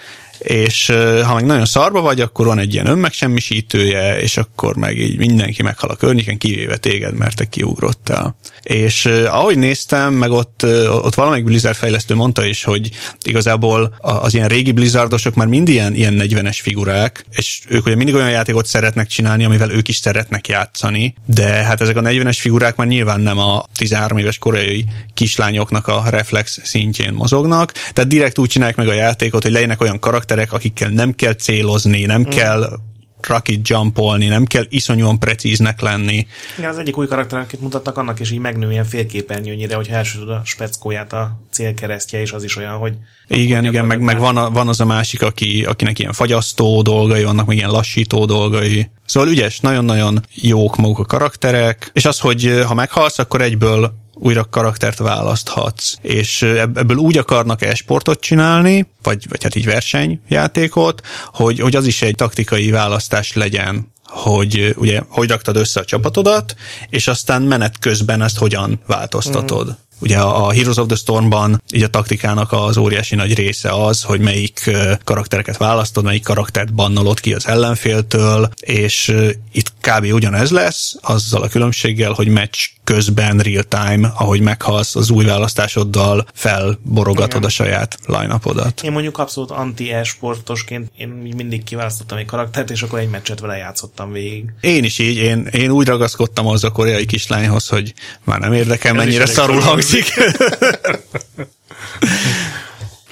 és ha meg nagyon szarba vagy, akkor van egy ilyen önmegsemmisítője, és akkor meg így mindenki meghal a környéken, kivéve téged, mert te kiugrottál. És ahogy néztem, meg ott, ott valamelyik Blizzard fejlesztő mondta is, hogy igazából az ilyen régi Blizzardosok már mind ilyen, ilyen 40-es figurák, és ők ugye mindig olyan játékot szeretnek csinálni, amivel ők is szeretnek játszani, de hát ezek a 40-es figurák már nyilván nem a 13 éves koreai kislányoknak a reflex szintjén mozognak, tehát direkt úgy csinálják meg a játékot, hogy legyenek olyan karakterek, akikkel nem kell célozni, nem mm. kell rocket jumpolni, nem kell iszonyúan precíznek lenni. Igen, az egyik új karakter, akit mutattak, annak is így megnő ilyen félképernyőnyire, hogy elsőd a speckóját a célkeresztje, és az is olyan, hogy Igen, igen, meg, meg van, a, van az a másik, aki, akinek ilyen fagyasztó dolgai vannak, meg ilyen lassító dolgai. Szóval ügyes, nagyon-nagyon jók maguk a karakterek, és az, hogy ha meghalsz, akkor egyből újra karaktert választhatsz. És ebből úgy akarnak esportot csinálni, vagy, vagy hát így versenyjátékot, hogy, hogy az is egy taktikai választás legyen hogy ugye, hogy raktad össze a csapatodat, és aztán menet közben ezt hogyan változtatod. Mm. Ugye a Heroes of the Stormban így a taktikának az óriási nagy része az, hogy melyik karaktereket választod, melyik karaktert bannolod ki az ellenféltől, és itt kb. ugyanez lesz, azzal a különbséggel, hogy meccs közben real time, ahogy meghalsz az új választásoddal, felborogatod Igen. a saját line Én mondjuk abszolút anti-e-sportosként én mindig kiválasztottam egy karaktert, és akkor egy meccset vele játszottam végig. Én is így, én, én úgy ragaszkodtam az a koreai kislányhoz, hogy már nem érdekel, mennyire szarul hangzik.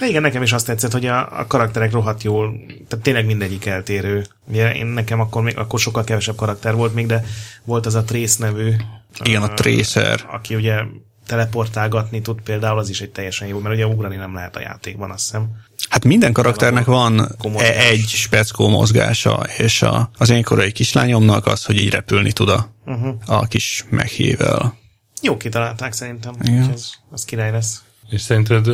Igen, nekem is azt tetszett, hogy a, a karakterek rohadt jól, tehát tényleg mindegyik eltérő. Ugye én nekem akkor, még, akkor sokkal kevesebb karakter volt még, de volt az a Trace nevű. Igen, a ö, Tracer. Aki ugye teleportálgatni tud például, az is egy teljesen jó, mert ugye ugrani nem lehet a játékban, azt hiszem. Hát minden karakternek van Komozgás. e- egy speckó mozgása, és a, az én korai kislányomnak az, hogy így repülni tud a, uh-huh. a kis meghível. Jó kitalálták szerintem, Igen. úgyhogy ez, az király lesz. És szerinted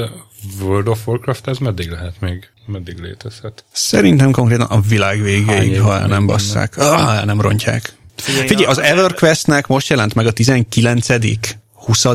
World of Warcraft ez meddig lehet még? Meddig létezhet? Szerintem konkrétan a világ végéig, ha el még nem basszák, ah, el nem rontják. Figyelj, Figyelj, az EverQuestnek most jelent meg a 19 20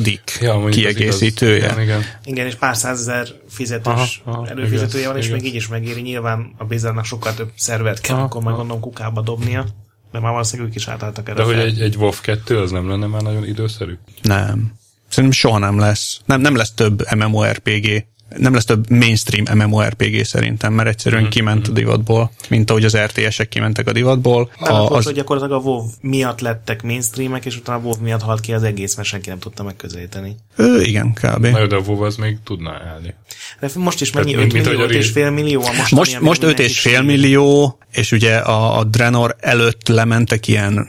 Ja, kiegészítője. igaz. Igen, igen. Igen, és pár százezer fizetős Aha, aha, előfizetője van, igaz, és még igaz. így is megéri. Nyilván a Blizzardnak sokkal több szervert kell, Aha, akkor meg gondolom kukába dobnia. De már valószínűleg ők is átálltak erre. De hogy fel. egy, egy WoW 2 az nem lenne már nagyon időszerű? Nem. Szerintem soha nem lesz. Nem, nem lesz több MMORPG. Nem lesz több mainstream MMORPG szerintem, mert egyszerűen Mhm, kiment a divatból, mint ahogy az RTS-ek kimentek a divatból. Nem, A, az... az, hogy gyakorlatilag a WoW miatt lettek mainstreamek, és utána a WoW miatt halt ki az egész, mert senki nem tudta megközelíteni. ő, igen, kb. Na de a WoW az még tudna állni. De most is mennyi? Tehát, 5 mint millió, hogy a 5 és fél millió? Most, ami most 5 mindenki és fél millió, és ugye a, a Draenor előtt lementek ilyen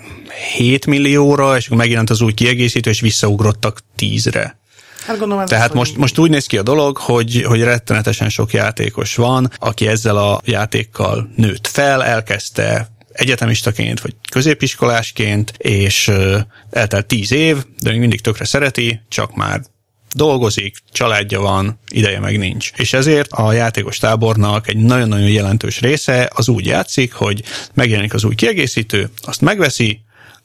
7 millióra, és akkor megjelent az új kiegészítő, és visszaugrottak 10-re. Hát gondolom ez Tehát az, most, hogy- most úgy néz ki a dolog, hogy, hogy rettenetesen sok játékos van, aki ezzel a játékkal nőtt fel, elkezdte egyetemistaként, vagy középiskolásként, és eltelt tíz év, de még mindig tökre szereti, csak már dolgozik, családja van, ideje meg nincs. És ezért a játékos tábornak egy nagyon-nagyon jelentős része az úgy játszik, hogy megjelenik az új kiegészítő, azt megveszi,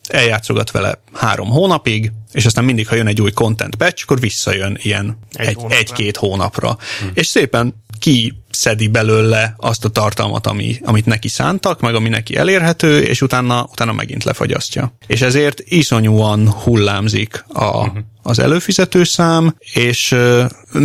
eljátszogat vele három hónapig, és aztán mindig, ha jön egy új content patch, akkor visszajön ilyen Egy egy, hónapra. egy-két hónapra. Hm. És szépen kiszedi belőle azt a tartalmat, ami, amit neki szántak, meg ami neki elérhető, és utána, utána megint lefagyasztja. És ezért iszonyúan hullámzik a, az előfizető szám, és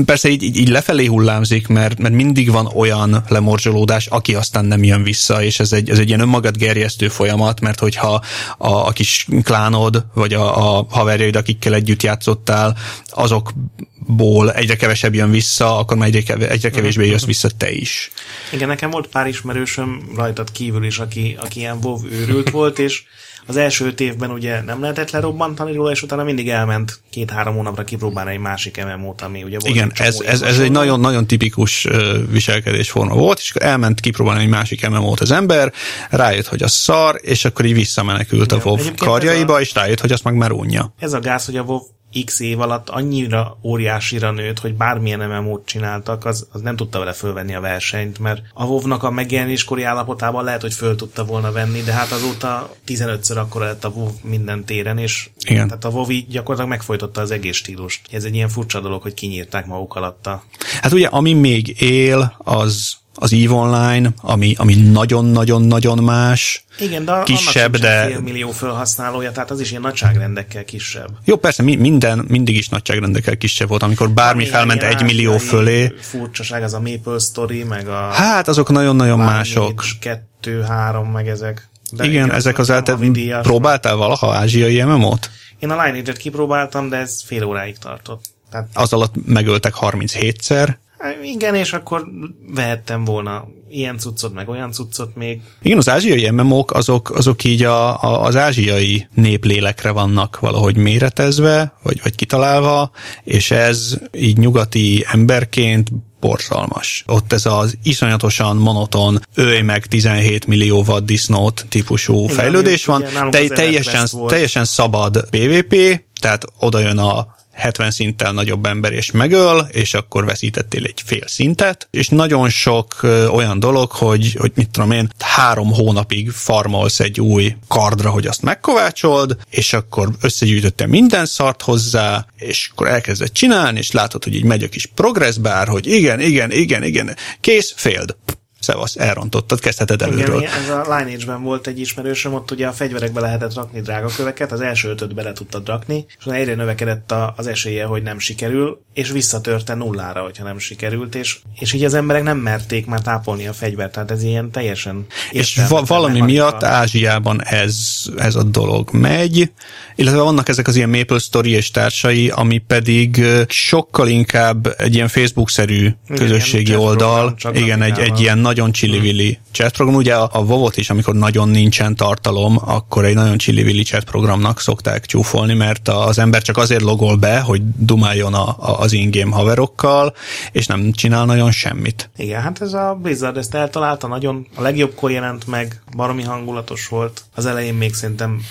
persze így, így, így lefelé hullámzik, mert, mert mindig van olyan lemorzsolódás, aki aztán nem jön vissza, és ez egy, ez egy ilyen önmagad gerjesztő folyamat, mert hogyha a, a kis klánod, vagy a, a haverjaid, akikkel együtt játszottál, azokból egyre kevesebb jön vissza, akkor már egyre, kevés, egyre kevésbé jössz vissza te is. Igen, nekem volt pár ismerősöm rajtad kívül is, aki, aki ilyen WoW őrült volt, és az első öt évben ugye nem lehetett lerobbantani róla, és utána mindig elment két-három hónapra kipróbálni egy másik MMO-t, ami ugye volt Igen, ez, ez, ez egy nagyon-nagyon tipikus viselkedésforma volt, és akkor elment kipróbálni egy másik MMO-t az ember, rájött, hogy az szar, és akkor így visszamenekült a Igen. WoW Egyébként karjaiba, a- és rájött, hogy azt meg már unja. Ez a gáz, hogy a WoW x év alatt annyira óriásira nőtt, hogy bármilyen MMO-t csináltak, az, az nem tudta vele fölvenni a versenyt, mert a WoW-nak a megjelenéskori állapotában lehet, hogy föl tudta volna venni, de hát azóta 15-ször akkora lett a WoW minden téren, és Igen. tehát a WoW gyakorlatilag megfojtotta az egész stílust. Ez egy ilyen furcsa dolog, hogy kinyírták maguk alatt a... Hát ugye, ami még él, az az EVE Online, ami, ami nagyon-nagyon-nagyon más. Igen, de Kisebb, de- fél millió felhasználója, tehát az is ilyen nagyságrendekkel kisebb. Jó, persze mi, minden mindig is nagyságrendekkel kisebb volt, amikor bármi Ami felment egy millió fölé. Furcsaság, az a Maple Story, meg a... Hát azok nagyon-nagyon mások. 2, 3, meg ezek. De Igen, ezek az havidíjas. Próbáltál valaha ázsiai MMO-t? Én a Lineage-et kipróbáltam, de ez fél óráig tartott. Tehát Az alatt megöltek 37-szer. Igen, és akkor vehettem volna ilyen cuccot, meg olyan cuccot még. Igen, az ázsiai MMO-k azok, azok így a, a, az ázsiai néplélekre vannak valahogy méretezve, vagy, vagy kitalálva, és ez így nyugati emberként borzalmas. Ott ez az iszonyatosan monoton, ölj meg 17 millió watt disznót típusú Igen, fejlődés van, nálunk te, teljesen, teljesen szabad PvP, tehát oda jön a 70 szinttel nagyobb ember és megöl, és akkor veszítettél egy fél szintet, és nagyon sok olyan dolog, hogy, hogy mit tudom én, három hónapig farmolsz egy új kardra, hogy azt megkovácsold, és akkor összegyűjtöttem minden szart hozzá, és akkor elkezded csinálni, és látod, hogy így megy a kis progress bar, hogy igen, igen, igen, igen, kész, failed. Szevasz, elrontottad, kezdheted előről. Igen, ez a Lineage-ben volt egy ismerősöm, ott ugye a fegyverekbe lehetett rakni drága köveket, az első ötöt bele tudtad rakni, és egyre növekedett a, az esélye, hogy nem sikerül, és visszatörte nullára, hogyha nem sikerült, és, és így az emberek nem merték már tápolni a fegyvert, tehát ez ilyen teljesen És va- valami miatt Ázsiában ez, ez a dolog megy, illetve vannak ezek az ilyen Maple Story és társai, ami pedig sokkal inkább egy ilyen Facebook-szerű közösségi chat oldal, program, igen, egy, egy ilyen nagyon csillivilli chat program. Ugye a, a Vovot is, amikor nagyon nincsen tartalom, akkor egy nagyon csillivilli chat programnak szokták csúfolni, mert az ember csak azért logol be, hogy dumáljon a, a, az in-game haverokkal, és nem csinál nagyon semmit. Igen, hát ez a Blizzard ezt eltalálta, nagyon a legjobbkor jelent meg, baromi hangulatos volt. Az elején még szerintem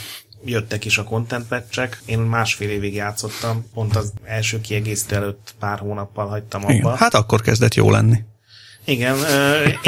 jöttek is a content patchek. Én másfél évig játszottam, pont az első kiegészítő előtt pár hónappal hagytam abba. Igen. Hát akkor kezdett jó lenni. Igen,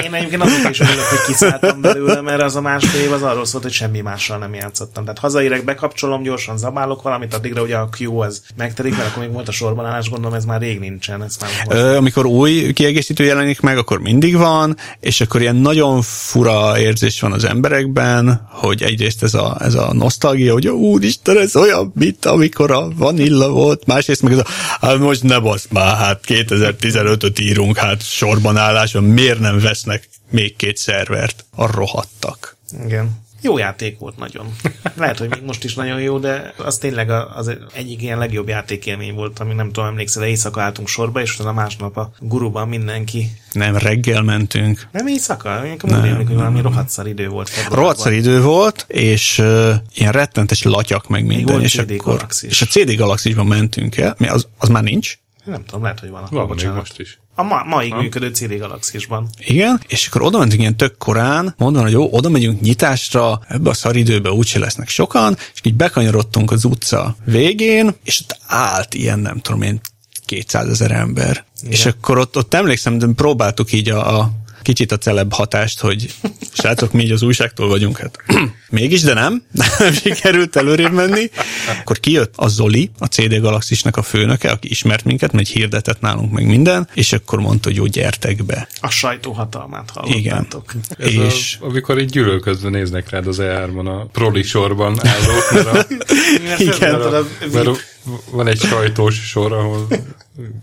én egyébként azóta is örülök, hogy kiszálltam belőle, mert az a másfél év az arról szólt, hogy semmi mással nem játszottam. Tehát hazaérek, bekapcsolom, gyorsan zabálok valamit, addigra ugye a Q az megtelik, mert akkor még volt a sorban állás, gondolom ez már rég nincsen. Ezt már Ö, amikor új kiegészítő jelenik meg, akkor mindig van, és akkor ilyen nagyon fura érzés van az emberekben, hogy egyrészt ez a, ez a nosztalgia, hogy úristen, ez olyan, mint amikor a vanilla volt, másrészt meg ez a, hát most ne basz már, hát 2015-öt írunk, hát sorban állásban, miért nem vesznek még két szervert? A rohadtak. Igen. Jó játék volt nagyon. Lehet, hogy még most is nagyon jó, de az tényleg az egyik ilyen legjobb játékélmény volt, ami nem tudom, emlékszel, de éjszaka álltunk sorba, és utána másnap a guruban mindenki. Nem, reggel mentünk. Nem éjszaka? Én úgy emlékszem, hogy valami rohadt szar idő volt. Rohadt idő volt, és uh, ilyen rettentes latyak meg minden. volt és, CD akkor, Galaxis. és a CD Galaxisban mentünk el. Mi, az, az már nincs? Nem tudom, lehet, hogy van. Van még most is. A ma, maig működő CD Galaxisban. Igen, és akkor oda mentünk ilyen tök korán, mondva, hogy jó, oda megyünk nyitásra, ebbe a szaridőbe úgyse lesznek sokan, és így bekanyarodtunk az utca végén, és ott állt ilyen, nem tudom én, 200 ezer ember. Igen. És akkor ott, ott emlékszem, de próbáltuk így a, a kicsit a celeb hatást, hogy srácok, mi így az újságtól vagyunk, hát mégis, de nem, nem sikerült előrébb menni. Akkor kijött a Zoli, a CD Galaxisnak a főnöke, aki ismert minket, mert hirdetett nálunk meg minden, és akkor mondta, hogy jó, gyertek be. A sajtó hatalmát Igen. hallottátok. Ez és a, amikor így gyűlölközve néznek rád az E3-on a proli sorban állók, mert, a, Igen. Tudod, a mert a, van egy sajtós sor, ahol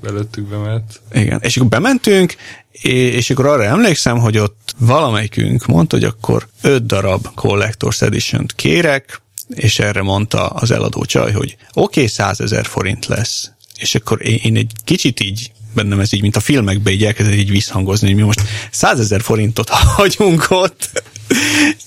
előttük bemehet. Igen, és akkor bementünk, és akkor arra emlékszem, hogy ott valamelyikünk mondta, hogy akkor öt darab Collector's Edition-t kérek, és erre mondta az eladó csaj, hogy oké, okay, 100 ezer forint lesz. És akkor én, egy kicsit így bennem ez így, mint a filmekben így elkezdett így visszhangozni, hogy mi most 100 ezer forintot hagyunk ott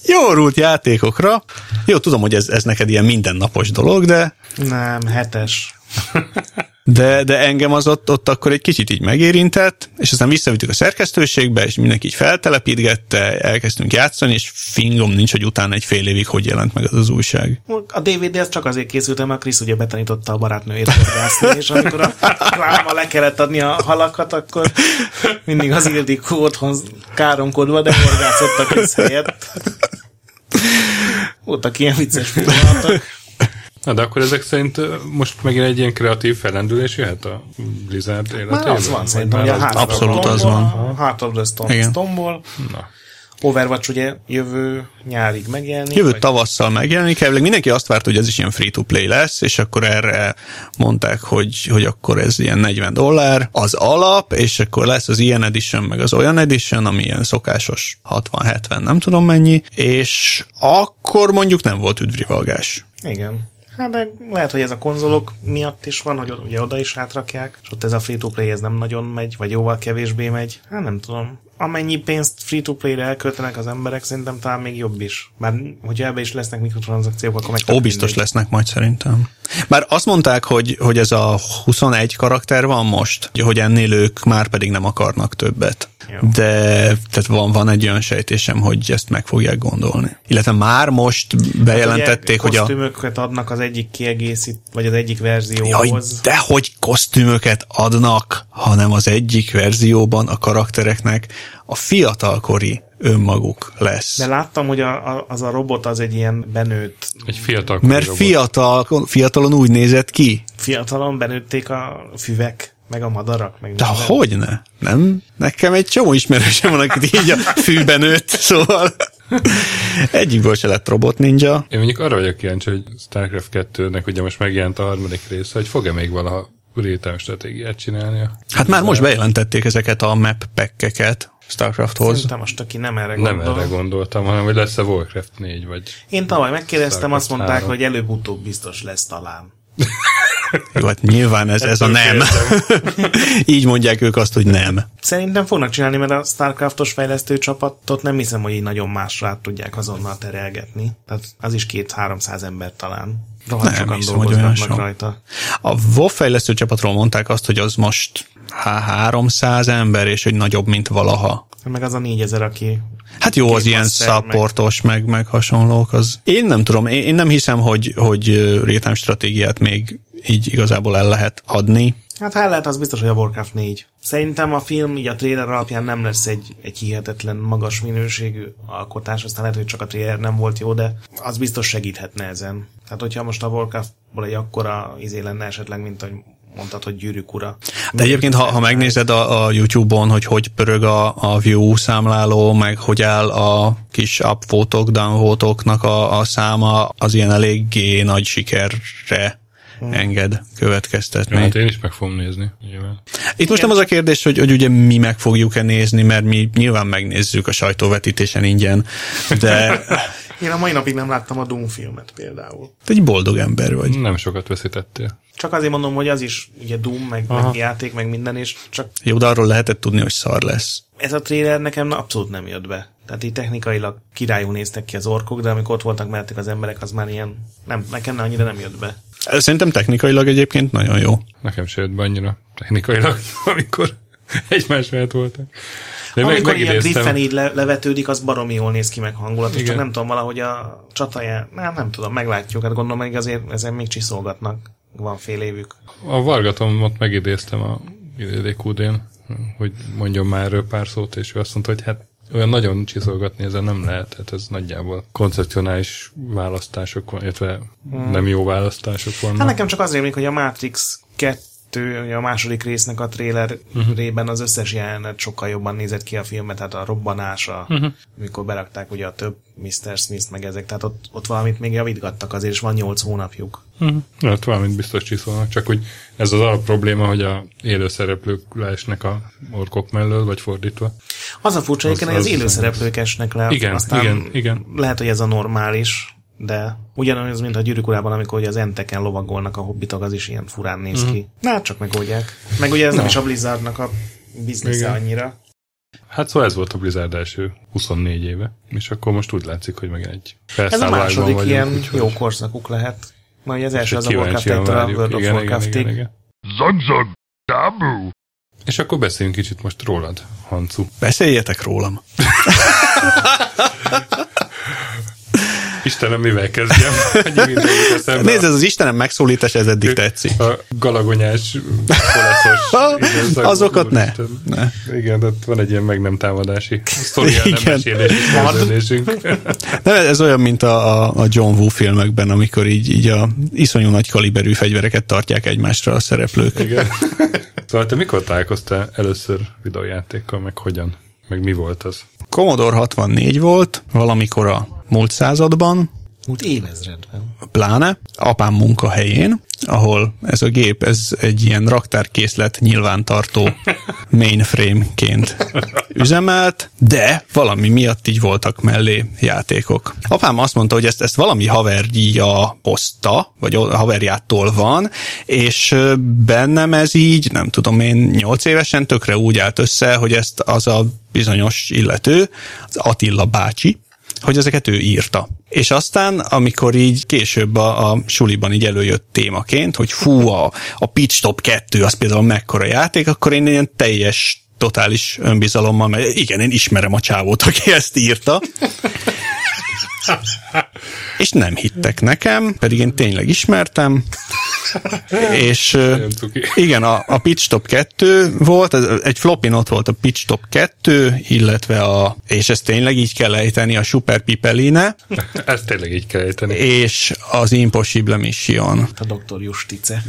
jó rút játékokra. Jó, tudom, hogy ez, ez neked ilyen mindennapos dolog, de Nem, hetes. de, de engem az ott, ott akkor egy kicsit így megérintett, és aztán visszavittük a szerkesztőségbe, és mindenki így feltelepítgette, elkezdtünk játszani, és fingom nincs, hogy utána egy fél évig hogy jelent meg az az újság. A DVD az csak azért készült, mert Krisz ugye betanította a barátnőjét horgászni, és amikor a láma le kellett adni a halakat, akkor mindig az Ildikó otthon káromkodva, de horgászott a Krisz helyett. Voltak ilyen vicces pillanatok. Na, de akkor ezek szerint most megint egy ilyen kreatív fellendülés jöhet a Blizzard életében? Már az van szerintem, hogy a Abszolút az van. A Heart of the Stone Igen. Stone-ból. Na. Overwatch ugye jövő nyárig megjelenik. Jövő vagy- tavasszal megjelenik, elvileg mindenki azt várt, hogy ez is ilyen free-to-play lesz, és akkor erre mondták, hogy, hogy akkor ez ilyen 40 dollár az alap, és akkor lesz az ilyen edition, meg az olyan edition, ami ilyen szokásos 60-70, nem tudom mennyi, és akkor mondjuk nem volt üdvrivalgás. Igen. Hát de lehet, hogy ez a konzolok miatt is van, hogy ugye oda is átrakják, és ott ez a free-to-play ez nem nagyon megy, vagy jóval kevésbé megy. Hát nem tudom. Amennyi pénzt free-to-play-re elköltenek az emberek, szerintem talán még jobb is. Bár hogyha ebbe is lesznek mikrotranszakciók, akkor meg Ó, biztos lesznek majd szerintem. Már azt mondták, hogy, hogy ez a 21 karakter van most, hogy ennél ők már pedig nem akarnak többet. Jó. de tehát van, van egy olyan sejtésem, hogy ezt meg fogják gondolni. Illetve már most bejelentették, Hát Ugye, hogy a kosztümöket adnak az egyik kiegészít, vagy az egyik Jaj, verzióhoz. de hogy kosztümöket adnak, hanem az egyik verzióban a karaktereknek a fiatalkori önmaguk lesz. De láttam, hogy a, a, az a robot az egy ilyen benőtt, Egy fiatal Mert robot. fiatal, fiatalon úgy nézett ki. fiatalon benőtték a füvek, meg a madarak, meg De minden. hogy ne? Nem? Nekem egy csomó ismerősem van, akit így a fűben nőtt, szóval egyikből se lett robot ninja. Én mondjuk arra vagyok kíváncsi, hogy StarCraft 2-nek ugye most megjelent a harmadik része, hogy fog-e még valaha real stratégiát csinálnia? Hát már most bejelentették ezeket a map packeket Starcrafthoz. Szerintem most, aki nem erre Nem gondol. erre gondoltam, hanem hogy lesz-e Warcraft 4, vagy... Én tavaly megkérdeztem, azt Starcraft mondták, 3. hogy előbb-utóbb biztos lesz talán. Jó, hát nyilván ez, ez a nem. így mondják ők azt, hogy nem. Szerintem fognak csinálni, mert a Starcraftos fejlesztő csapatot nem hiszem, hogy így nagyon másra át tudják azonnal terelgetni. Tehát az is két-háromszáz ember talán. Rohadt Nem sokan hiszem, hogy olyan dolgoznak sok. rajta. A WoW fejlesztő csapatról mondták azt, hogy az most há, 300 ember, és hogy nagyobb, mint valaha. Meg az a négyezer, aki Hát jó, az ilyen master, supportos, meg, meg hasonlók. Az. Én nem tudom, én, én nem hiszem, hogy, hogy real stratégiát még így igazából el lehet adni. Hát ha el lehet, az biztos, hogy a Warcraft 4. Szerintem a film így a trailer alapján nem lesz egy, egy hihetetlen magas minőségű alkotás, aztán lehet, hogy csak a trailer nem volt jó, de az biztos segíthetne ezen. Tehát, hogyha most a Warcraftból egy akkora izé lenne esetleg, mint hogy mondtad, hogy gyűrűk ura. De egyébként, ha, ha megnézed a, a YouTube-on, hogy hogy pörög a, a view számláló, meg hogy áll a kis upvotok, downvotoknak a, a száma, az ilyen eléggé nagy sikerre enged következtetni. Ja, hát én is meg fogom nézni, nyilván. Itt most nem az a kérdés, hogy, hogy ugye mi meg fogjuk-e nézni, mert mi nyilván megnézzük a sajtóvetítésen ingyen, de Én a mai napig nem láttam a Doom filmet például. te egy boldog ember vagy. Nem sokat veszítettél. Csak azért mondom, hogy az is ugye Doom, meg, meg játék, meg minden, és csak Jó, de arról lehetett tudni, hogy szar lesz. ez a trailer nekem abszolút nem jött be. Tehát így technikailag királyul néztek ki az orkok, de amikor ott voltak mellettek az emberek, az már ilyen, nem, nekem annyira nem jött be. Szerintem technikailag egyébként nagyon jó. Nekem se jött be annyira technikailag, amikor egymás mellett voltak. De meg, Amikor ilyen megidéztem. Griffen így le, levetődik, az baromi jól néz ki meg hangulatos, csak Igen. nem tudom, valahogy a csataján, nem, nem tudom, meglátjuk, hát gondolom, hogy azért ezen még csiszolgatnak, van fél évük. A Vargatomot megidéztem a DQD-n, hogy mondjon már erről pár szót, és ő azt mondta, hogy hát olyan nagyon csiszolgatni ezen nem lehet, hát ez nagyjából koncepcionális választások van, illetve nem jó választások vannak. Hát nekem csak az rémlik, hogy a Matrix 2, ugye a második résznek a trailerében az összes jelenet sokkal jobban nézett ki a filmet, tehát a robbanása, uh-huh. mikor berakták ugye a több Mr. Smith meg ezek, tehát ott, ott valamit még javítgattak azért, és van 8 hónapjuk. Uh-huh. Hát valamit biztos csiszolnak, csak hogy ez az alap probléma, hogy a élő szereplők leesnek a orkok mellől, vagy fordítva. Az a furcsa, Az- az az- élőszereplők esnek le, Igen, aztán igen, igen. lehet, hogy ez a normális, de ugyanaz, mint a gyűrűk urában, amikor ugye az enteken lovagolnak a hobbitok, az is ilyen furán néz Mhm. ki. Na, hát csak megoldják. Meg ugye ez nem is a Blizzardnak a biznisze annyira. Hát szóval ez volt a Blizzard első 24 éve, és akkor most úgy látszik, hogy meg egy Ez a második vagyunk, ilyen úgyhogy- jó korszakuk lehet. Na, ugye az első az a Warcraft kíváncsian 1 a. World of Warcraftig. zug. Dabu. És akkor beszéljünk kicsit most rólad, Hancu. Beszéljetek rólam. Istenem, mivel kezdjem? Nézd, ez az Istenem megszólítás, ez eddig tetszik. A galagonyás, kolaszos. Azokat ne. Ne. Igen, ott van egy ilyen meg nem támadási mesélési szerződésünk. Nem, ez olyan, mint a, a- a John Woo filmekben, amikor így, így a iszonyú nagy kaliberű fegyvereket tartják egymásra a szereplők. Igen. Szóval te mikor találkoztál először videójátékkal, meg hogyan? Meg mi volt az? Commodore 64 volt, valamikor a múlt században, Úgy évezredben. pláne, apám munkahelyén, ahol ez a gép, ez egy ilyen raktárkészlet nyilvántartó mainframe-ként üzemelt, de valami miatt így voltak mellé játékok. Apám azt mondta, hogy ezt, ezt valami haverja hozta, vagy haverjától van, és bennem ez így, nem tudom én, nyolc évesen tökre úgy állt össze, hogy ezt az a bizonyos illető, az Attila bácsi, hogy ezeket ő írta. És aztán, amikor így később a, a suliban így előjött témaként, hogy fú, a, a Pitch Stop 2 az például mekkora játék, akkor én ilyen teljes totális önbizalommal, mert igen, én ismerem a csávót, aki ezt írta. És nem hittek nekem, pedig én tényleg ismertem. És igen, a, a Pitch Top 2 volt, ez- egy flopin ott volt a Pitch Top 2, illetve a, és ezt tényleg így kell ejteni, a Super Pipeline, Ezt tényleg így kell ejteni. és az Impossible Mission. A doktor Justice.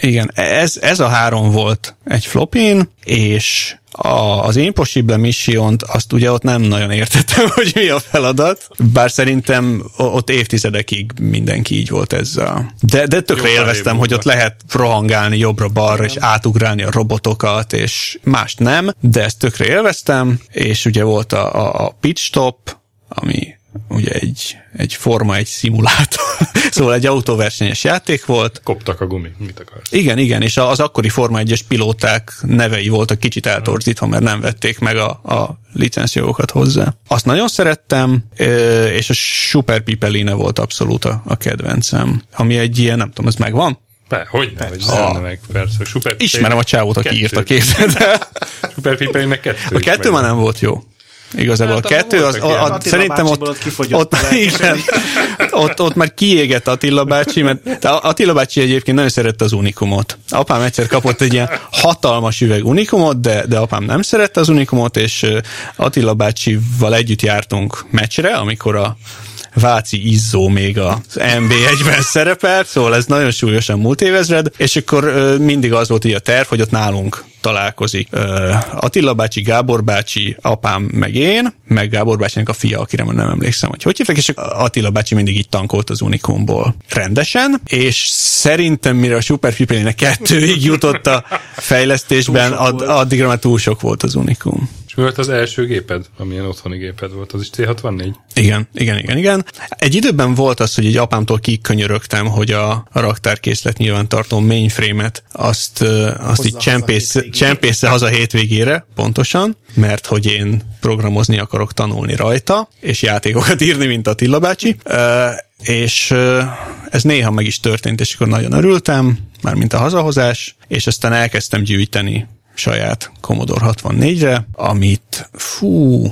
Igen, ez, ez a három volt egy flopin, és a, az Impossible mission azt ugye ott nem nagyon értettem, hogy mi a feladat, bár szerintem ott évtizedekig mindenki így volt ezzel. De, de tökre Jó élveztem, hogy ott lehet rohangálni jobbra-balra, és átugrálni a robotokat, és mást nem, de ezt tökre élveztem, és ugye volt a, a, a pitch stop, ami ugye egy, egy forma, egy szimulátor. szóval egy autóversenyes játék volt, Koptak a gumi. Mit akarsz? igen, igen, és az akkori Forma 1-es pilóták nevei voltak kicsit eltorzítva, mert nem vették meg a, a licenszjogokat hozzá. Azt nagyon szerettem, és a Super Pipeline volt abszolút a, a kedvencem. Ami egy ilyen, nem tudom, ez megvan? Be, hogy ne, hogy Ah. ne, meg, persze. Super Ismerem a csávót, aki Kettő. írta képzeld el. Super Pipeline kettő. A kettő már nem volt jó. Igazából Hát a kettő, az, a, a, szerintem ott, ott igen, ott, ott már kiégett Attila bácsi, mert Attila bácsi egyébként nagyon szerette az Unikumot. Apám egyszer kapott egy ilyen hatalmas üveg Unikumot, de, de apám nem szerette az Unikumot, és Attila bácsival együtt jártunk meccsre, amikor a Váci Izzó még az MB1-ben szerepelt, szóval ez nagyon súlyosan múlt évezred, és akkor mindig az volt így a terv, hogy ott nálunk találkozik Attila bácsi, Gábor bácsi, apám, meg én, meg Gábor bácsinak a fia, akire nem emlékszem, hogy hogy hívják, és Attila bácsi mindig így tankolt az Unikumból rendesen, és szerintem mire a Super Pipeline kettőig jutott a fejlesztésben, ad, addigra már túl sok volt az Unikum. Mi volt az első géped, amilyen otthoni géped volt? Az is C64? Igen, igen, igen, igen. Egy időben volt az, hogy egy apámtól kikönyörögtem, hogy a, a raktárkészlet nyilvántartó mainframe-et azt, azt így haza csempész, csempésze haza hétvégére, pontosan, mert hogy én programozni akarok tanulni rajta, és játékokat írni, mint Attila bácsi. Ö, és ez néha meg is történt, és akkor nagyon örültem, mármint a hazahozás, és aztán elkezdtem gyűjteni saját Commodore 64-re, amit, fú,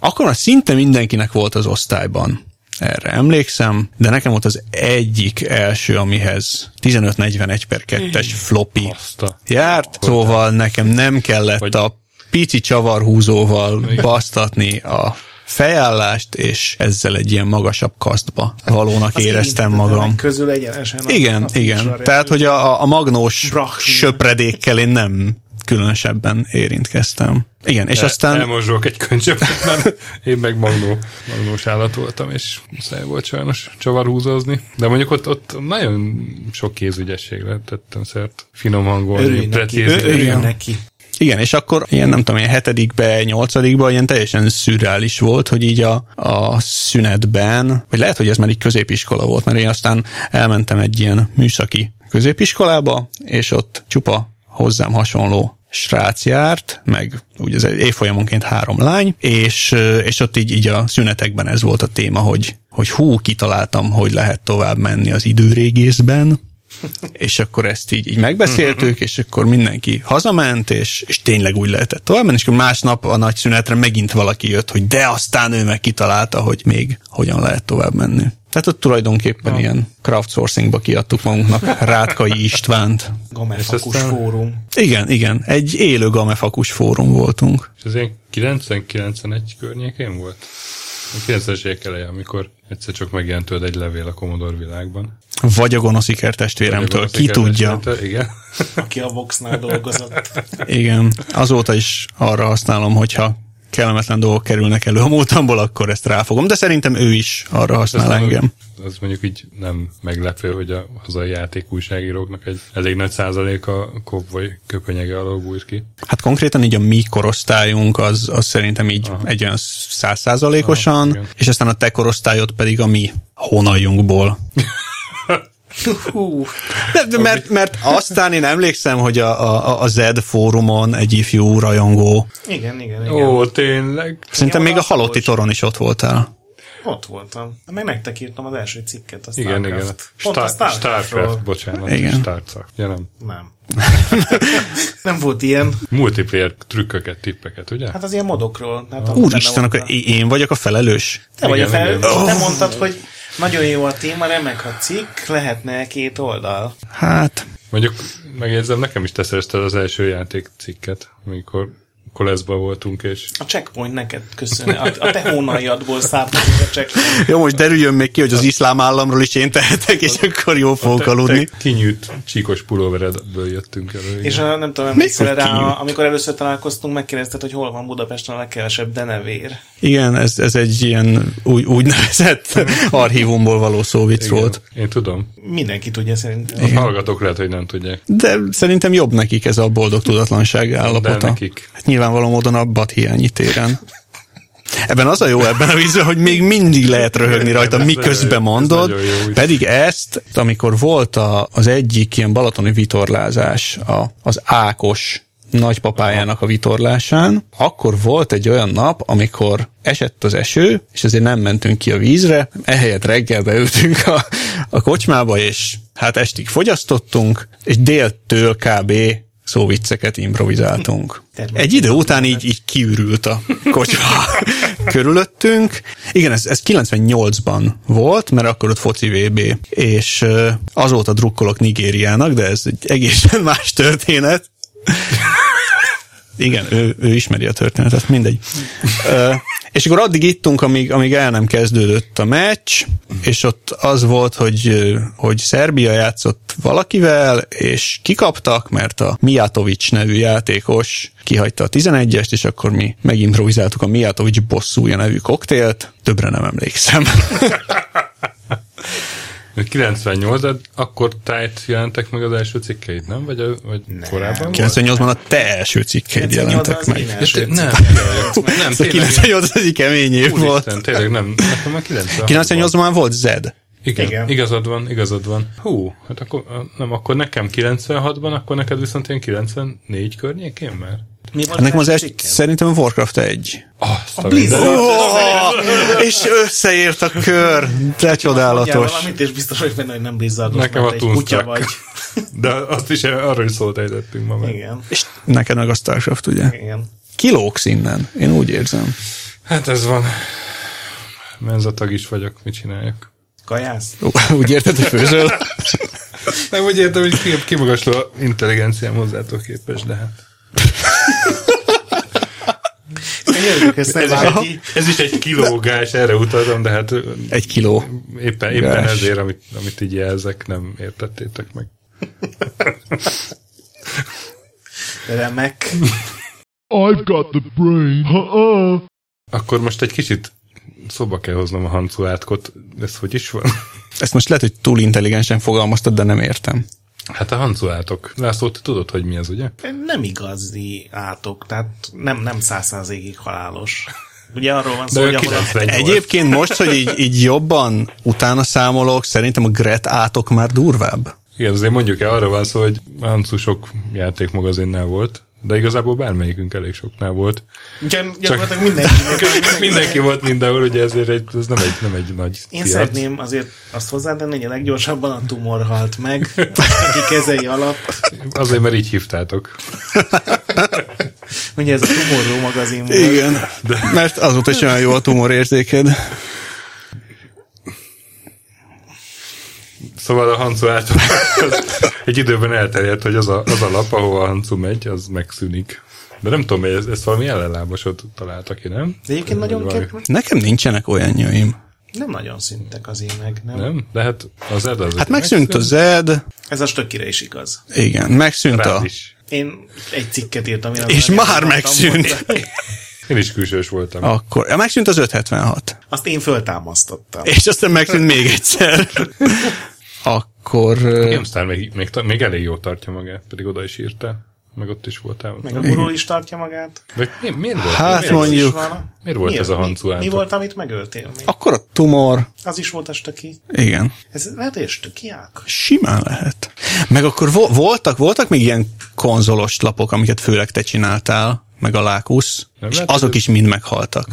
akkor már szinte mindenkinek volt az osztályban. Erre emlékszem, de nekem volt az egyik első, amihez 1541 per 2-es floppy Azt a... járt, szóval nekem nem kellett Vagy- a pici csavarhúzóval basztatni a fejállást, és ezzel egy ilyen magasabb kasztba valónak Az éreztem magam. közül egyenesen. Igen, igen. Tehát, hogy a, a magnós Brachni. söpredékkel én nem különösebben érintkeztem. Igen, és El- aztán... Elmozsolok egy könycsöpet, mert én meg magnó, magnós állat voltam, és muszáj volt sajnos csavarhúzózni. De mondjuk ott, ott nagyon sok kézügyességre tettem szert. Finom hangon, Örülj neki. Igen, és akkor ilyen nem tudom, ilyen hetedikbe, nyolcadikba ilyen teljesen szürreális volt, hogy így a, a szünetben, vagy lehet, hogy ez már így középiskola volt, mert én aztán elmentem egy ilyen műszaki középiskolába, és ott csupa hozzám hasonló srác járt, meg úgy az évfolyamonként három lány, és, és ott így, így a szünetekben ez volt a téma, hogy, hogy hú, kitaláltam, hogy lehet tovább menni az időrégészben, és akkor ezt így, így megbeszéltük, és akkor mindenki hazament, és, és tényleg úgy lehetett tovább menni, és akkor másnap a nagy szünetre megint valaki jött, hogy de aztán ő meg kitalálta, hogy még hogyan lehet tovább menni. Tehát ott tulajdonképpen ilyen crowdsourcingba kiadtuk magunknak Rátkai Istvánt. Gamefakus aztán- fórum. Igen, igen, egy élő gamefakus fórum voltunk. És ez ilyen 90-91 környékén volt? A 90-es évek eleje, amikor egyszer csak megjelent tőled egy levél a Commodore világban. Vagy a gonosz ikertestvéremtől, ki tudja. Igen. Aki a Voxnál dolgozott. Igen, azóta is arra használom, hogyha kellemetlen dolgok kerülnek elő a múltamból, akkor ezt ráfogom. De szerintem ő is arra használ Aztán engem. Az mondjuk így nem meglepő, hogy a hazai játékújságíróknak egy elég nagy százaléka kop vagy köpönyege alól bújt ki. Hát konkrétan így a mi korosztályunk az, az szerintem így Aha. egy olyan százszázalékosan, Aha, igen. és aztán a te korosztályod pedig a mi honajunkból. Hú, De, de mert, mert aztán én emlékszem, hogy a, a, a Z fórumon egy ifjú rajongó, igen, igen, igen. Ó, tényleg? szerintem még a halotti toron is ott voltál. Ott voltam. Meg nektek írtam az első cikket, a Igen, Starcraft. igen. Pont a Star, Starcraftról. Starcraft, bocsánat. Igen. Starcraft. Ja, nem. Nem. nem volt ilyen. Multiplayer trükköket, tippeket, ugye? Hát az ilyen modokról. Hát Úristen, akkor a- én vagyok a felelős? Te vagy a Igen, fel, igen. te mondtad, hogy nagyon jó a téma, remek a cikk, lehetne két oldal. Hát, Mondjuk megjegyzem, nekem is te szerezted az első játék cikket, amikor koleszba voltunk, és A checkpoint neked köszönő. A, a te hónaljadból származik a checkpoint. jó, most derüljön még ki, hogy az iszlám államról is én tehetek, és akkor jó fogok aludni. te kinyűlt csíkos pulóveredből jöttünk elő. igen. És a, nem tudom, emlékszel Mikor rá, kinyújt? amikor először találkoztunk, megkérdezted, hogy hol van Budapesten a legkevesebb denevér. Igen, ez, ez egy ilyen úgy, úgynevezett archívumból való szóvic volt. Én tudom. Mindenki tudja szerintem. A hallgatók lehet, hogy nem tudják. De szerintem jobb nekik ez a boldog tudatlanság állapota. De nekik. Hát nyilvánvaló módon a badhiányi téren. Ebben az a jó ebben a vízben, hogy még mindig lehet röhögni rajta, miközben ez mondod, pedig ezt, amikor volt a, az egyik ilyen balatoni vitorlázás, a, az Ákos nagypapájának a vitorlásán, akkor volt egy olyan nap, amikor esett az eső, és ezért nem mentünk ki a vízre, ehelyett reggel beültünk a, a kocsmába, és hát estig fogyasztottunk, és déltől kb szóvicceket improvizáltunk. Egy idő után így, így kiürült a kocsma körülöttünk. Igen, ez, ez 98-ban volt, mert akkor ott foci VB, és azóta drukkolok Nigériának, de ez egy egészen más történet. Igen, ő, ő ismeri a történetet, mindegy. Ö, és akkor addig ittunk, amíg, amíg el nem kezdődött a meccs, és ott az volt, hogy, hogy Szerbia játszott valakivel, és kikaptak, mert a Mijatovic nevű játékos kihagyta a 11-est, és akkor mi megimprovizáltuk a Mijatovic bosszúja nevű koktélt, többre nem emlékszem. 98, de akkor tájt jelentek meg az első cikkeid, nem? Vagy, a- vagy korábban? volt? 98-ban a te első cikkeid 98-ban jelentek az meg. én első Nem, nem, Ez a tényleg. 98 az kemény év volt. Úristen, tényleg nem. Nekem 96 98-ban már volt Zed. Igen, Igen. Igazad van, igazad van. Hú, hát akkor, nem, akkor nekem 96-ban, akkor neked viszont ilyen 94 környékén már? Mi volt nekem az cikkem? szerintem a Warcraft 1. Azt a Blizzard. Oh, és összeért a kör. De csodálatos. valamit, és biztos vagy benne, hogy nem Blizzard, Nekem mert a egy kutya vagy. De azt is arra is szólt ejtettünk ma meg. Igen. És neked meg a Starcraft, ugye? Igen. Kilógsz innen, én úgy érzem. Hát ez van. Menzatag is vagyok, mit csináljak? Kajász? Úgy érted, hogy főzöl? Nem úgy értem, hogy ki- kimagasló intelligenciám hozzától képes, de hát. Ezt Ez, is egy, ez is egy kilógás, erre utaltam, de hát Egy kiló. éppen, éppen Gás. ezért, amit, amit így jelzek, nem értettétek meg. Remek. I've got the brain. Uh-uh. Akkor most egy kicsit szóba kell hoznom a Hancu átkot. Ez hogy is van? Ezt most lehet, hogy túl intelligensen fogalmaztad, de nem értem. Hát a Hancu átok. László, te tudod, hogy mi az, ugye? Nem igazi átok, tehát nem, nem százszázalékig halálos. Ugye arról van szó, De hogy ahol a 98. Egyébként most, hogy így, így jobban utána számolok, szerintem a Gret átok már durvább. Igen, azért mondjuk el, arra van szó, hogy Hancu sok játékmagazinnál volt, de igazából bármelyikünk elég soknál volt. Gyan- gyakorlatilag mindenki. Mindenki volt mindenhol, ugye ezért egy, ez nem egy, nem egy nagy Én piac. szeretném azért azt hozzátenni, hogy a leggyorsabban a tumor halt meg, aki kezei alatt. Azért, mert így hívtátok. Ugye ez a Tumorró magazin volt. Igen, de... mert azóta is olyan jó a tumorérzéked. Szóval a Hancu az egy időben elterjedt, hogy az a, az a lap, ahova a Hancu megy, az megszűnik. De nem tudom, hogy ezt, ezt valami ellenlábasot találtak ki, nem? De egyébként nagyon Vagy kép, Nekem nincsenek olyanjaim. nem nagyon szűntek az ének, nem? Nem? De hát az Ed az... Hát megszűnt a Zed, Ez a stökkire is igaz. igen, megszűnt Rád a... is. Én egy cikket írtam. Én És már megszűnt. Én is külsős voltam. Akkor, ja, megszűnt az 576. Azt én föltámasztottam. És aztán megszűnt még egyszer. Akkor... ö, GameStar még, még, még elég jól tartja magát, pedig oda is írta. Meg ott is voltál. Meg a gurul is tartja magát. Vagy mi, miért volt? Hát miért, mondjuk- van. Miért volt Mi- ez a mi- Hancu Mi átok? volt, amit megöltél még? Akkor a tumor, Az is volt a stöki. igen. Ez lehet, hogy stöki? Simán lehet. Meg akkor vo- voltak, voltak még ilyen konzolos lapok, amiket főleg te csináltál, meg a Lákusz, Nem és lehet, azok is mind meghaltak.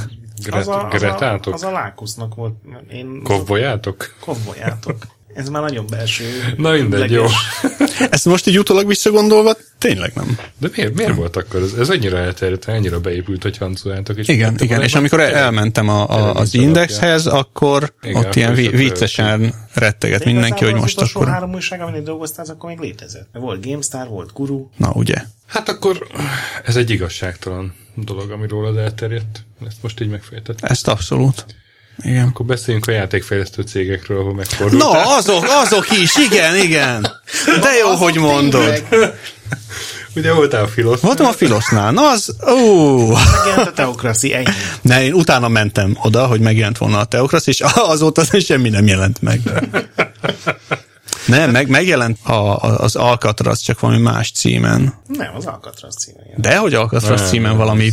Gret, az, a, az, a, az a Lákusznak volt. Én Kovbolyátok? Kovbolyátok. Ez már nagyon belső. Na mindegy, jó. leges. Ezt most így utólag visszagondolva, tényleg nem. De miért, miért volt akkor? Ez, ez annyira elterjedt, annyira beépült, hogy hancoljátok. És Igen, igen. És amikor el- elmentem a, a, az indexhez, akkor Igen, ott ilyen viccesen retteget De mindenki, hogy most az akkor... három újság, aminél dolgoztál, az akkor még létezett. Volt GameStar, volt Guru. Na, ugye? Hát akkor ez egy igazságtalan dolog, ami rólad elterjedt. Ezt most így megfejtettem. Ezt abszolút. Igen. Akkor beszéljünk a játékfejlesztő cégekről, ahol megfordultál. Na, azok, azok is, igen, igen. De jó, hogy mondod. Ugye voltál a Filosz? Voltam a Filosznál, na az, ó, Megjelent a Teokraszi, ennyi. de én utána mentem oda, hogy megjelent volna a Teokrasz, és azóta semmi nem jelent meg. Nem, meg, megjelent a, a- az Alcatraz csak valami más címen. Nem, az Alcatraz címe. ilyen. De hogy Alcatraz Nem, címen nem, valami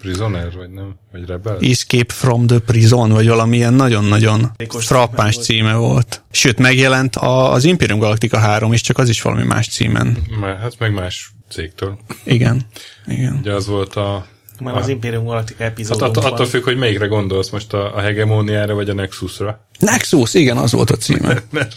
Prisoner, vagy nem? Vagy Rebel? Escape from the Prison, vagy valamilyen nagyon-nagyon Játékos frappáns címe volt. címe volt. Sőt, megjelent a, az Imperium Galactica 3 is, csak az is valami más címen. Hát meg más cégtől. Igen. Igen. Ugye az volt a... Már az Imperium Galactica Hát epizódon attól, függ, hogy melyikre gondolsz most a, a hegemóniára, vagy a Nexusra. Nexus, igen, az volt a címe. Mert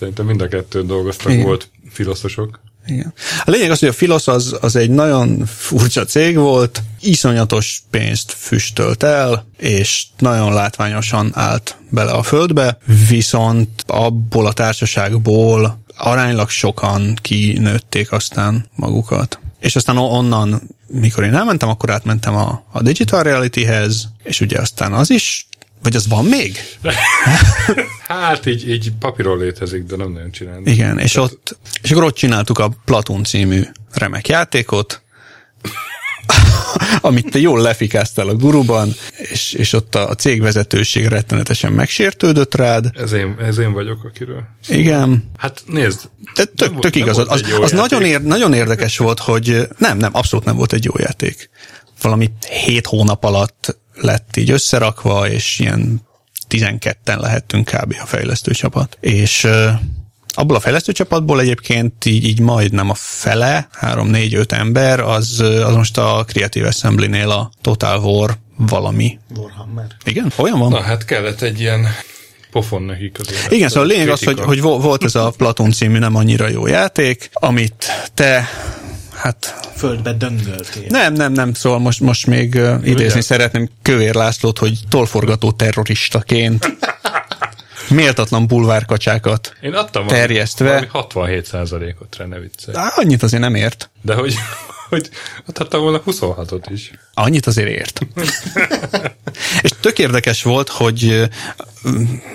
szerintem mind a kettőn dolgoztak, Igen. volt filoszosok. Igen. A lényeg az, hogy a Filos az, az egy nagyon furcsa cég volt, iszonyatos pénzt füstölt el, és nagyon látványosan állt bele a földbe, viszont abból a társaságból aránylag sokan kinőtték aztán magukat. És aztán onnan, mikor én elmentem, akkor átmentem a, a Digital Reality-hez, és ugye aztán az is, vagy az van még? Hát így, így papíron létezik, de nem nagyon csinálni. Igen, és ott, és akkor ott csináltuk a Platón című remek játékot, amit te jól lefikáztál a guruban, és, és ott a, a cégvezetőség rettenetesen megsértődött rád. Ez én, ez én vagyok, akiről. Igen, Hát nézd, Nem tök, tök igazad. Az, az nagyon, ér, nagyon érdekes volt, hogy nem, nem, abszolút nem volt egy jó játék. Valami hét hónap alatt lett így összerakva, és ilyen 12-en lehettünk kb. a fejlesztő csapat. És abból a fejlesztő csapatból egyébként így, így majdnem a fele, 3-4-5 ember, az, az most a Creative Assembly-nél a Total War valami. Warhammer. Igen? Olyan van? na hát kellett egy ilyen pofon nekik azért. Igen, szóval a lényeg az, hogy, hogy vo- volt ez a Platon című nem annyira jó játék, amit te, hát Földbe döngöltél. nem, nem, nem, szóval most, most még uh, idézni Ugye? szeretném Kövér Lászlót, hogy tolforgató terroristaként méltatlan bulvárkacsákat Én adtam terjesztve. valami 67%-ot rá, ne viccelj. Á, annyit azért nem ért. De hogy, hogy adhattam volna 26-ot is. Annyit azért ért. És tök érdekes volt, hogy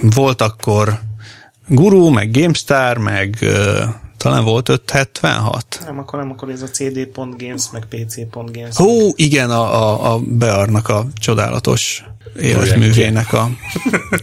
volt akkor Guru, meg GameStar, meg talán volt 576. Nem, akkor nem, akkor ez a CD.games, meg PC.games. Ó, igen, a, a, a Bearnak a csodálatos életművének a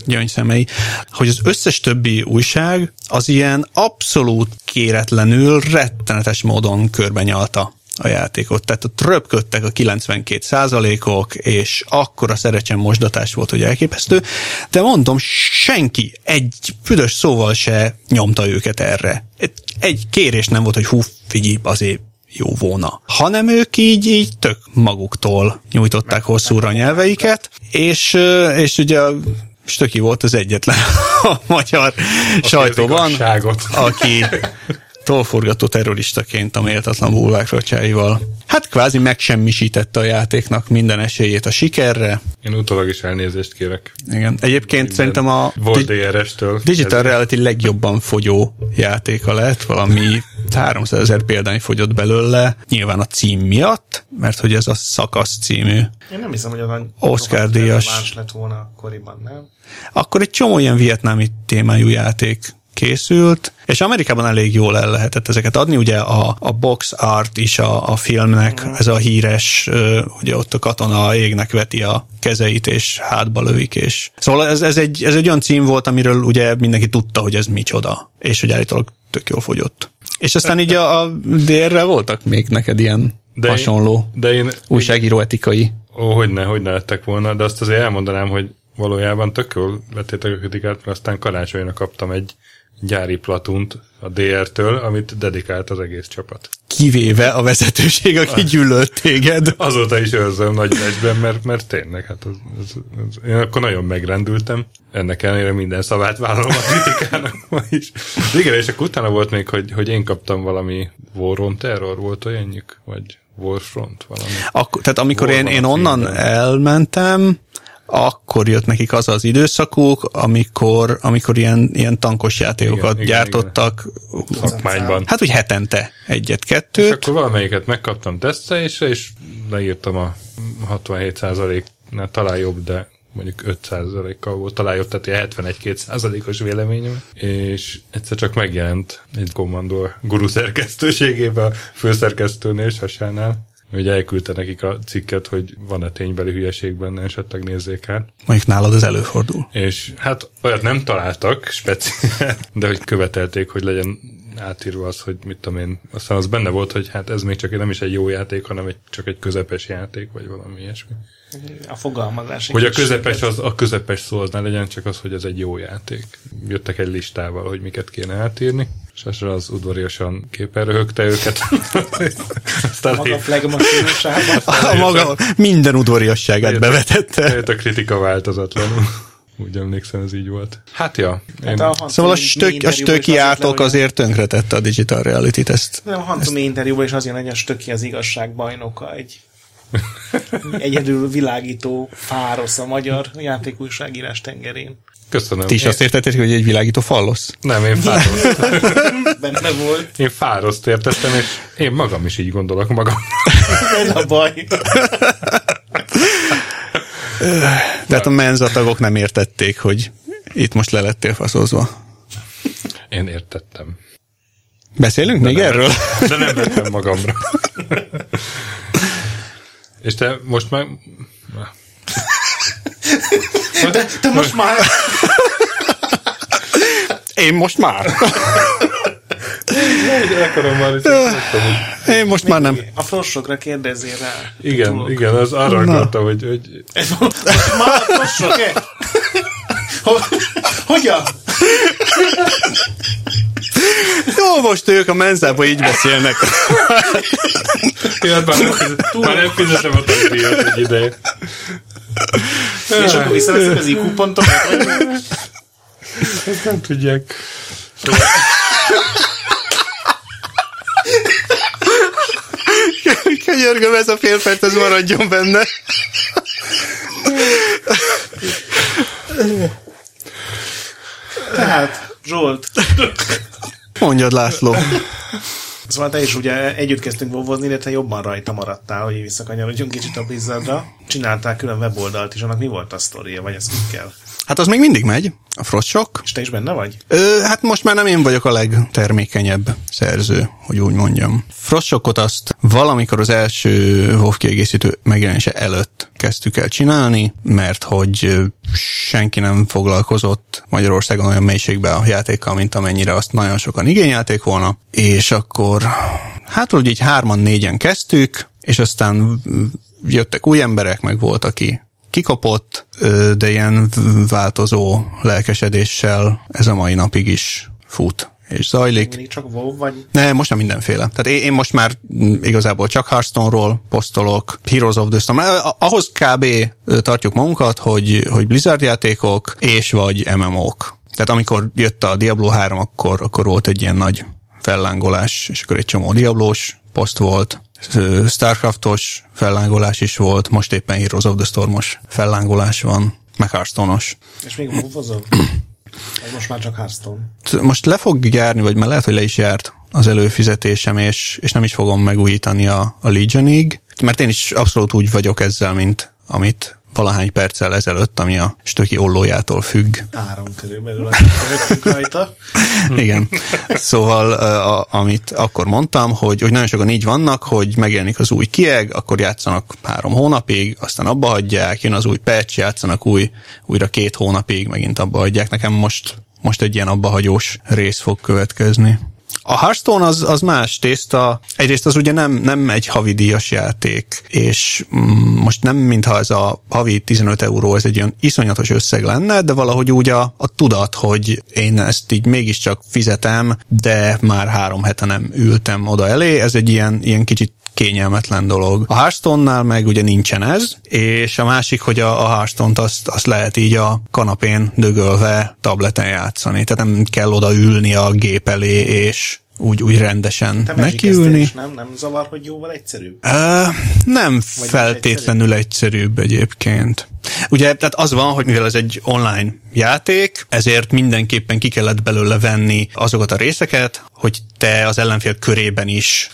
gyöngyszemei, hogy az összes többi újság az ilyen abszolút kéretlenül, rettenetes módon körbenyalta a játékot. Tehát ott röpködtek a 92 százalékok, és akkora szerecsen mosdatás volt, hogy elképesztő, de mondom, senki egy büdös szóval se nyomta őket erre. Egy, kérés nem volt, hogy hú, figyelj, azért jó volna. Hanem ők így, így tök maguktól nyújtották hosszúra a nyelveiket, és, és ugye Stöki volt az egyetlen a magyar sajtóban, igazságot. aki tolforgató terroristaként a méltatlan bulvárkacsáival. Hát kvázi megsemmisítette a játéknak minden esélyét a sikerre. Én utólag is elnézést kérek. Igen. Egyébként szerintem a Volt DRS-től. Digital Ez- Reality legjobban fogyó játéka lett, valami 300 ezer példány fogyott belőle, nyilván a cím miatt, mert hogy ez a szakasz című. Én nem hiszem, hogy az a Oscar díjas. lett volna akkoriban, nem? Akkor egy csomó ilyen vietnámi témájú játék készült, és Amerikában elég jól el lehetett ezeket adni, ugye a, a box art is a, a filmnek, ez a híres, ugye ott a katona égnek veti a kezeit, és hátba lövik, és szóval ez, ez, egy, ez egy olyan cím volt, amiről ugye mindenki tudta, hogy ez micsoda, és hogy állítólag tök jól fogyott. És aztán így a, a DR-re voltak még neked ilyen De de hasonló Én, de én, újságíró etikai. ó, hogyne, hogyne lettek volna, de azt azért elmondanám, hogy valójában tök jól vettétek a kritikát, mert aztán karácsonyra kaptam egy gyári platunt a DR-től, amit dedikált az egész csapat. kivéve a vezetőség, aki gyűlölt téged. Azóta is őrzöm nagy becsben, mert, mert tényleg, hát az, az, az, én akkor nagyon megrendültem. Ennek ellenére minden szavát vállalom a kritikának ma is. Igen, és akkor utána volt még, hogy, hogy én kaptam valami War on Terror, volt olyanjuk? Vagy Warfront valami? Akkor, tehát amikor én, War én a onnan címben. elmentem, akkor jött nekik az az időszakuk, amikor, amikor ilyen, ilyen tankos játékokat Igen, igen, gyártottak. Szakmányban. Hát úgy hetente És egyet-kettőt. akkor valamelyiket megkaptam tesztelésre, és leírtam a 67%-nál talán jobb, de mondjuk 5%-kal volt talán jobb, tehát ilyen 71-2%-os véleményem. És egyszer csak megjelent egy kommandor guru szerkesztőségében, a főszerkesztőnél és hasánál, hogy elküldte nekik a cikket, hogy van-e ténybeli hülyeség benne, esetleg nézzék át. Mondjuk nálad ez előfordul. És hát olyat nem találtak speciál, de hogy követelték, hogy legyen átírva az, hogy mit tudom én. Aztán az benne volt, hogy hát ez még csak nem is egy jó játék, hanem egy, csak egy közepes játék, vagy valami ilyesmi. A fogalmazás. egy Hogy a közepes, az, a közepes szó az ne legyen csak az, hogy ez egy jó játék. Jöttek egy listával, hogy miket kéne átírni. Sasra az udvariasan képen röhögte őket. Aztán Maga flegmaszínusában. A maga minden udvariasságát bevetette. A kritika változatlanul. Úgy emlékszem, ez így volt. Hát ja. Én, Hát a Szóval a, stök, a stöki átok hogy- azért tönkretette a Digital Reality-t, ezt Nem, a Hantomi interjúban is az jön, hogy a stöki az igazság bajnoka, egy egyedül világító fárosz a magyar játékújságírás tengerén. köszönöm. ti is azt értettétek, hogy egy világító fallosz? Nem, én fároszt, Benne volt. én fároszt értettem, és én magam is így gondolok magam. Ez a baj. Tehát a menzatagok nem értették, hogy itt most le lettél faszozva. Én értettem. Beszélünk még nem. erről? De nem vettem magamra. És te most már... De, de most már... Én most már. Akarom már, hogy Én most már nem. A frossokra kérdezzél rá. Igen, Tudok. igen, az arra akartam, hogy, hogy Ez most már a frossok-e? Ho- Hogyan? Jó, most ők a menzába így beszélnek. már nem, fizet, már nem fizetem a tagdíjat egy ideje. És akkor visszaveszed az IQ pontokat? Ezt nem tudják. Könyörgöm, ez a fél perc, ez maradjon benne. Tehát, Zsolt, Mondjad, László. Szóval te is ugye együtt kezdtünk vovozni, de te jobban rajta maradtál, hogy visszakanyarodjunk kicsit a Blizzardra. Csináltál külön weboldalt is, annak mi volt a sztoria, vagy ez mit kell? Hát az még mindig megy, a Frostshock. És te is benne vagy? Ö, hát most már nem én vagyok a legtermékenyebb szerző, hogy úgy mondjam. Frostshockot azt valamikor az első WoW kiegészítő megjelenése előtt kezdtük el csinálni, mert hogy senki nem foglalkozott Magyarországon olyan mélységben a játékkal, mint amennyire azt nagyon sokan igényelték volna, és akkor hát hogy így hárman, négyen kezdtük, és aztán jöttek új emberek, meg volt, aki kikapott, de ilyen változó lelkesedéssel ez a mai napig is fut és zajlik. Mindig csak WoW vagy? Ne, most nem mindenféle. Tehát én, én most már igazából csak Hearthstone-ról posztolok, Heroes of the Storm. Ahhoz kb. tartjuk magunkat, hogy, hogy Blizzard játékok és vagy MMO-k. Tehát amikor jött a Diablo 3, akkor, akkor volt egy ilyen nagy fellángolás, és akkor egy csomó Diablós poszt volt, Starcraftos fellángolás is volt, most éppen Heroes of the Stormos fellángolás van, meg Hearthstone-os. És még? Ez most már csak Hearthstone. most le fog járni, vagy már lehet, hogy le is járt az előfizetésem, és, és nem is fogom megújítani a, a Legionig, mert én is abszolút úgy vagyok ezzel, mint amit valahány perccel ezelőtt, ami a stöki ollójától függ. Áron körülbelül, rajta. Igen. Szóval, a, a, amit akkor mondtam, hogy, hogy nagyon sokan így vannak, hogy megjelenik az új kieg, akkor játszanak három hónapig, aztán abba hagyják, jön az új patch, játszanak új, újra két hónapig, megint abba hagyják. Nekem most, most egy ilyen abbahagyós rész fog következni. A Hearthstone az, az más tészta. Egyrészt az ugye nem, nem egy havidíjas játék, és mm, most nem mintha ez a havi 15 euró, ez egy olyan iszonyatos összeg lenne, de valahogy úgy a, a tudat, hogy én ezt így mégiscsak fizetem, de már három hete nem ültem oda elé, ez egy ilyen, ilyen kicsit kényelmetlen dolog. A Hearthstone-nál meg ugye nincsen ez, és a másik, hogy a, a Hearthstone-t azt, azt lehet így a kanapén dögölve tableten játszani, tehát nem kell oda ülni a gép elé, és úgy, úgy rendesen Te nekiülni. nem? Nem zavar, hogy jóval egyszerűbb? Ö, nem Vagy feltétlenül egyszerűbb egyébként. Ugye, tehát az van, hogy mivel ez egy online játék, ezért mindenképpen ki kellett belőle venni azokat a részeket, hogy te az ellenfél körében is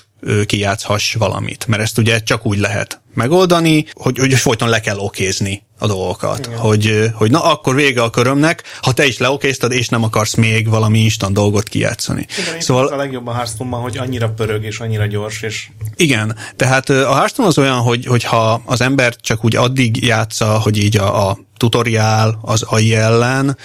kijátszhass valamit. Mert ezt ugye csak úgy lehet megoldani, hogy, hogy folyton le kell okézni a dolgokat. Hogy, hogy na, akkor vége a körömnek, ha te is leokéztad, és nem akarsz még valami instant dolgot kijátszani. Igen, szóval a legjobb a hearthstone hogy annyira pörög és annyira gyors, és Igen, tehát a Hearthstone az olyan, hogy, hogyha az ember csak úgy addig játsza, hogy így a, a tutoriál az AI ellen,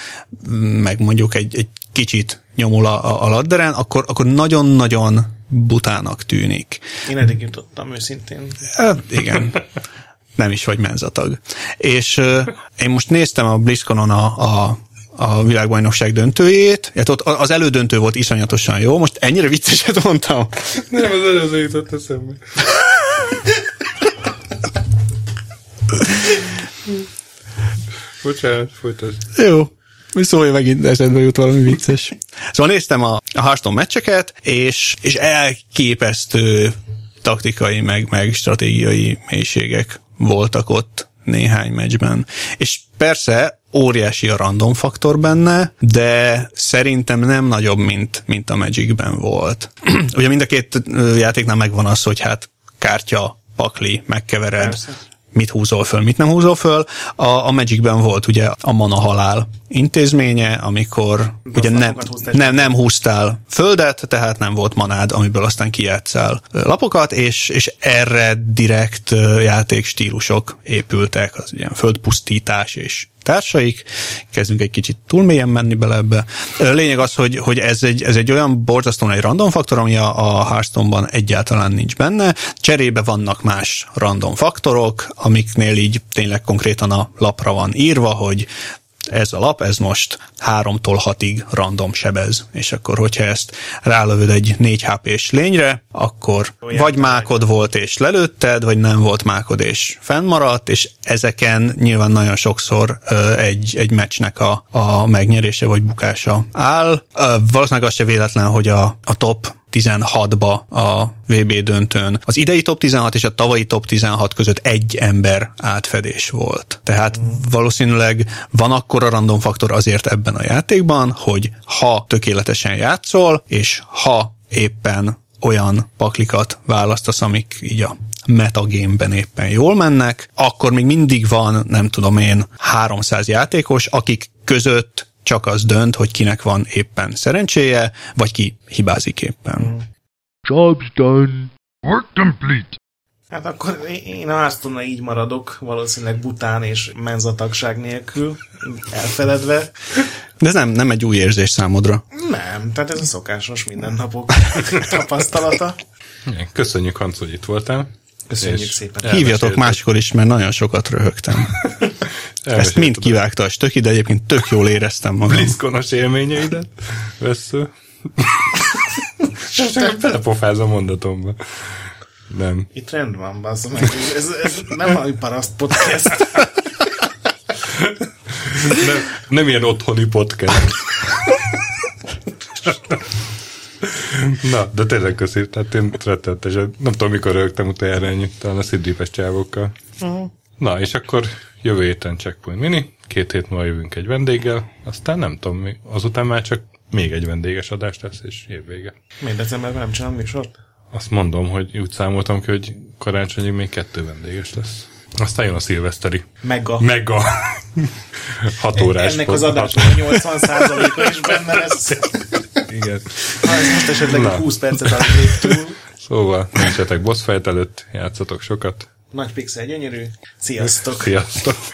meg mondjuk egy, egy kicsit nyomul a, a ladderen, akkor, akkor nagyon-nagyon butának tűnik. én eddig jutottam őszintén. Hát, igen. Nem is vagy menzatag. És ö, én most néztem a BlizzConon a, a a világbajnokság döntőjét, hát ott az elődöntő volt iszonyatosan jó, most ennyire vicceset mondtam. Nem, az előző jutott eszembe. Bocsánat, folytasd. Jó. Mi szólja megint eszedbe jut valami vicces. Szóval néztem a, a Hearthstone meccseket, és, és elképesztő taktikai, meg, meg stratégiai mélységek voltak ott néhány meccsben. És persze óriási a random faktor benne, de szerintem nem nagyobb, mint, mint a Magicben volt. Ugye mind a két játéknál megvan az, hogy hát kártya, pakli, megkevered, Persze. mit húzol föl, mit nem húzol föl. A, a Magicben volt ugye a mana halál intézménye, amikor ugye nem, nem, nem húztál földet, tehát nem volt manád, amiből aztán kijátszál lapokat, és, és erre direkt játékstílusok épültek, az ilyen földpusztítás és társaik. Kezdünk egy kicsit túl mélyen menni bele ebbe. Lényeg az, hogy, hogy ez, egy, ez egy olyan borzasztóan egy random faktor, ami a, a Hearthstone-ban egyáltalán nincs benne. Cserébe vannak más random faktorok, amiknél így tényleg konkrétan a lapra van írva, hogy ez a lap, ez most 3-tól 6-ig random sebez, és akkor, hogyha ezt rálövöd egy 4 HP-s lényre, akkor Olyan vagy mákod volt és lelőtted, vagy nem volt mákod és fennmaradt, és ezeken nyilván nagyon sokszor ö, egy, egy meccsnek a, a megnyerése vagy bukása áll. Ö, valószínűleg az se véletlen, hogy a, a top 16-ba a VB döntőn. Az idei top 16 és a tavalyi top 16 között egy ember átfedés volt. Tehát valószínűleg van akkora random faktor azért ebben a játékban, hogy ha tökéletesen játszol, és ha éppen olyan paklikat választasz, amik így a metagémben éppen jól mennek, akkor még mindig van, nem tudom én, 300 játékos, akik között csak az dönt, hogy kinek van éppen szerencséje, vagy ki hibázik éppen. Job's done. Work complete. Hát akkor én a hearthstone így maradok, valószínűleg bután és menzatagság nélkül, elfeledve. De ez nem, nem egy új érzés számodra. Nem, tehát ez a szokásos mindennapok tapasztalata. Köszönjük, Hans, hogy itt voltál. Köszönjük És szépen. Hívjatok máskor is, mert nagyon sokat röhögtem. Ezt mind kivágta a stöki, de egyébként tök jól éreztem magam. Blizzconos élményeidet. Vesző. Csak belepofáz a mondatomba. Nem. Itt rend van, bazd meg. Ez, ez nem a paraszt podcast. Nem, nem ilyen otthoni podcast. Na, de tényleg köszi. Tehát én rettenetesen, nem tudom mikor rögtem utoljára ennyi, talán a szidripes csávokkal. Na, és akkor jövő héten Checkpoint Mini, két hét múlva jövünk egy vendéggel, aztán nem tudom, mi, azután már csak még egy vendéges adás lesz, és évvége. Miért decemberben nem csinálom műsort? Azt mondom, hogy úgy számoltam ki, hogy karácsonyig még kettő vendéges lesz. Aztán jön a szilveszteri. Mega. Mega. Hat órás. Ennek az adásnak a 80%-a is benne lesz. Igen. Ha ez most esetleg Na. 20 percet adnék túl. Szóval, nincsetek boss fight előtt, játszatok sokat. Nagy pixel gyönyörű. Sziasztok. Sziasztok!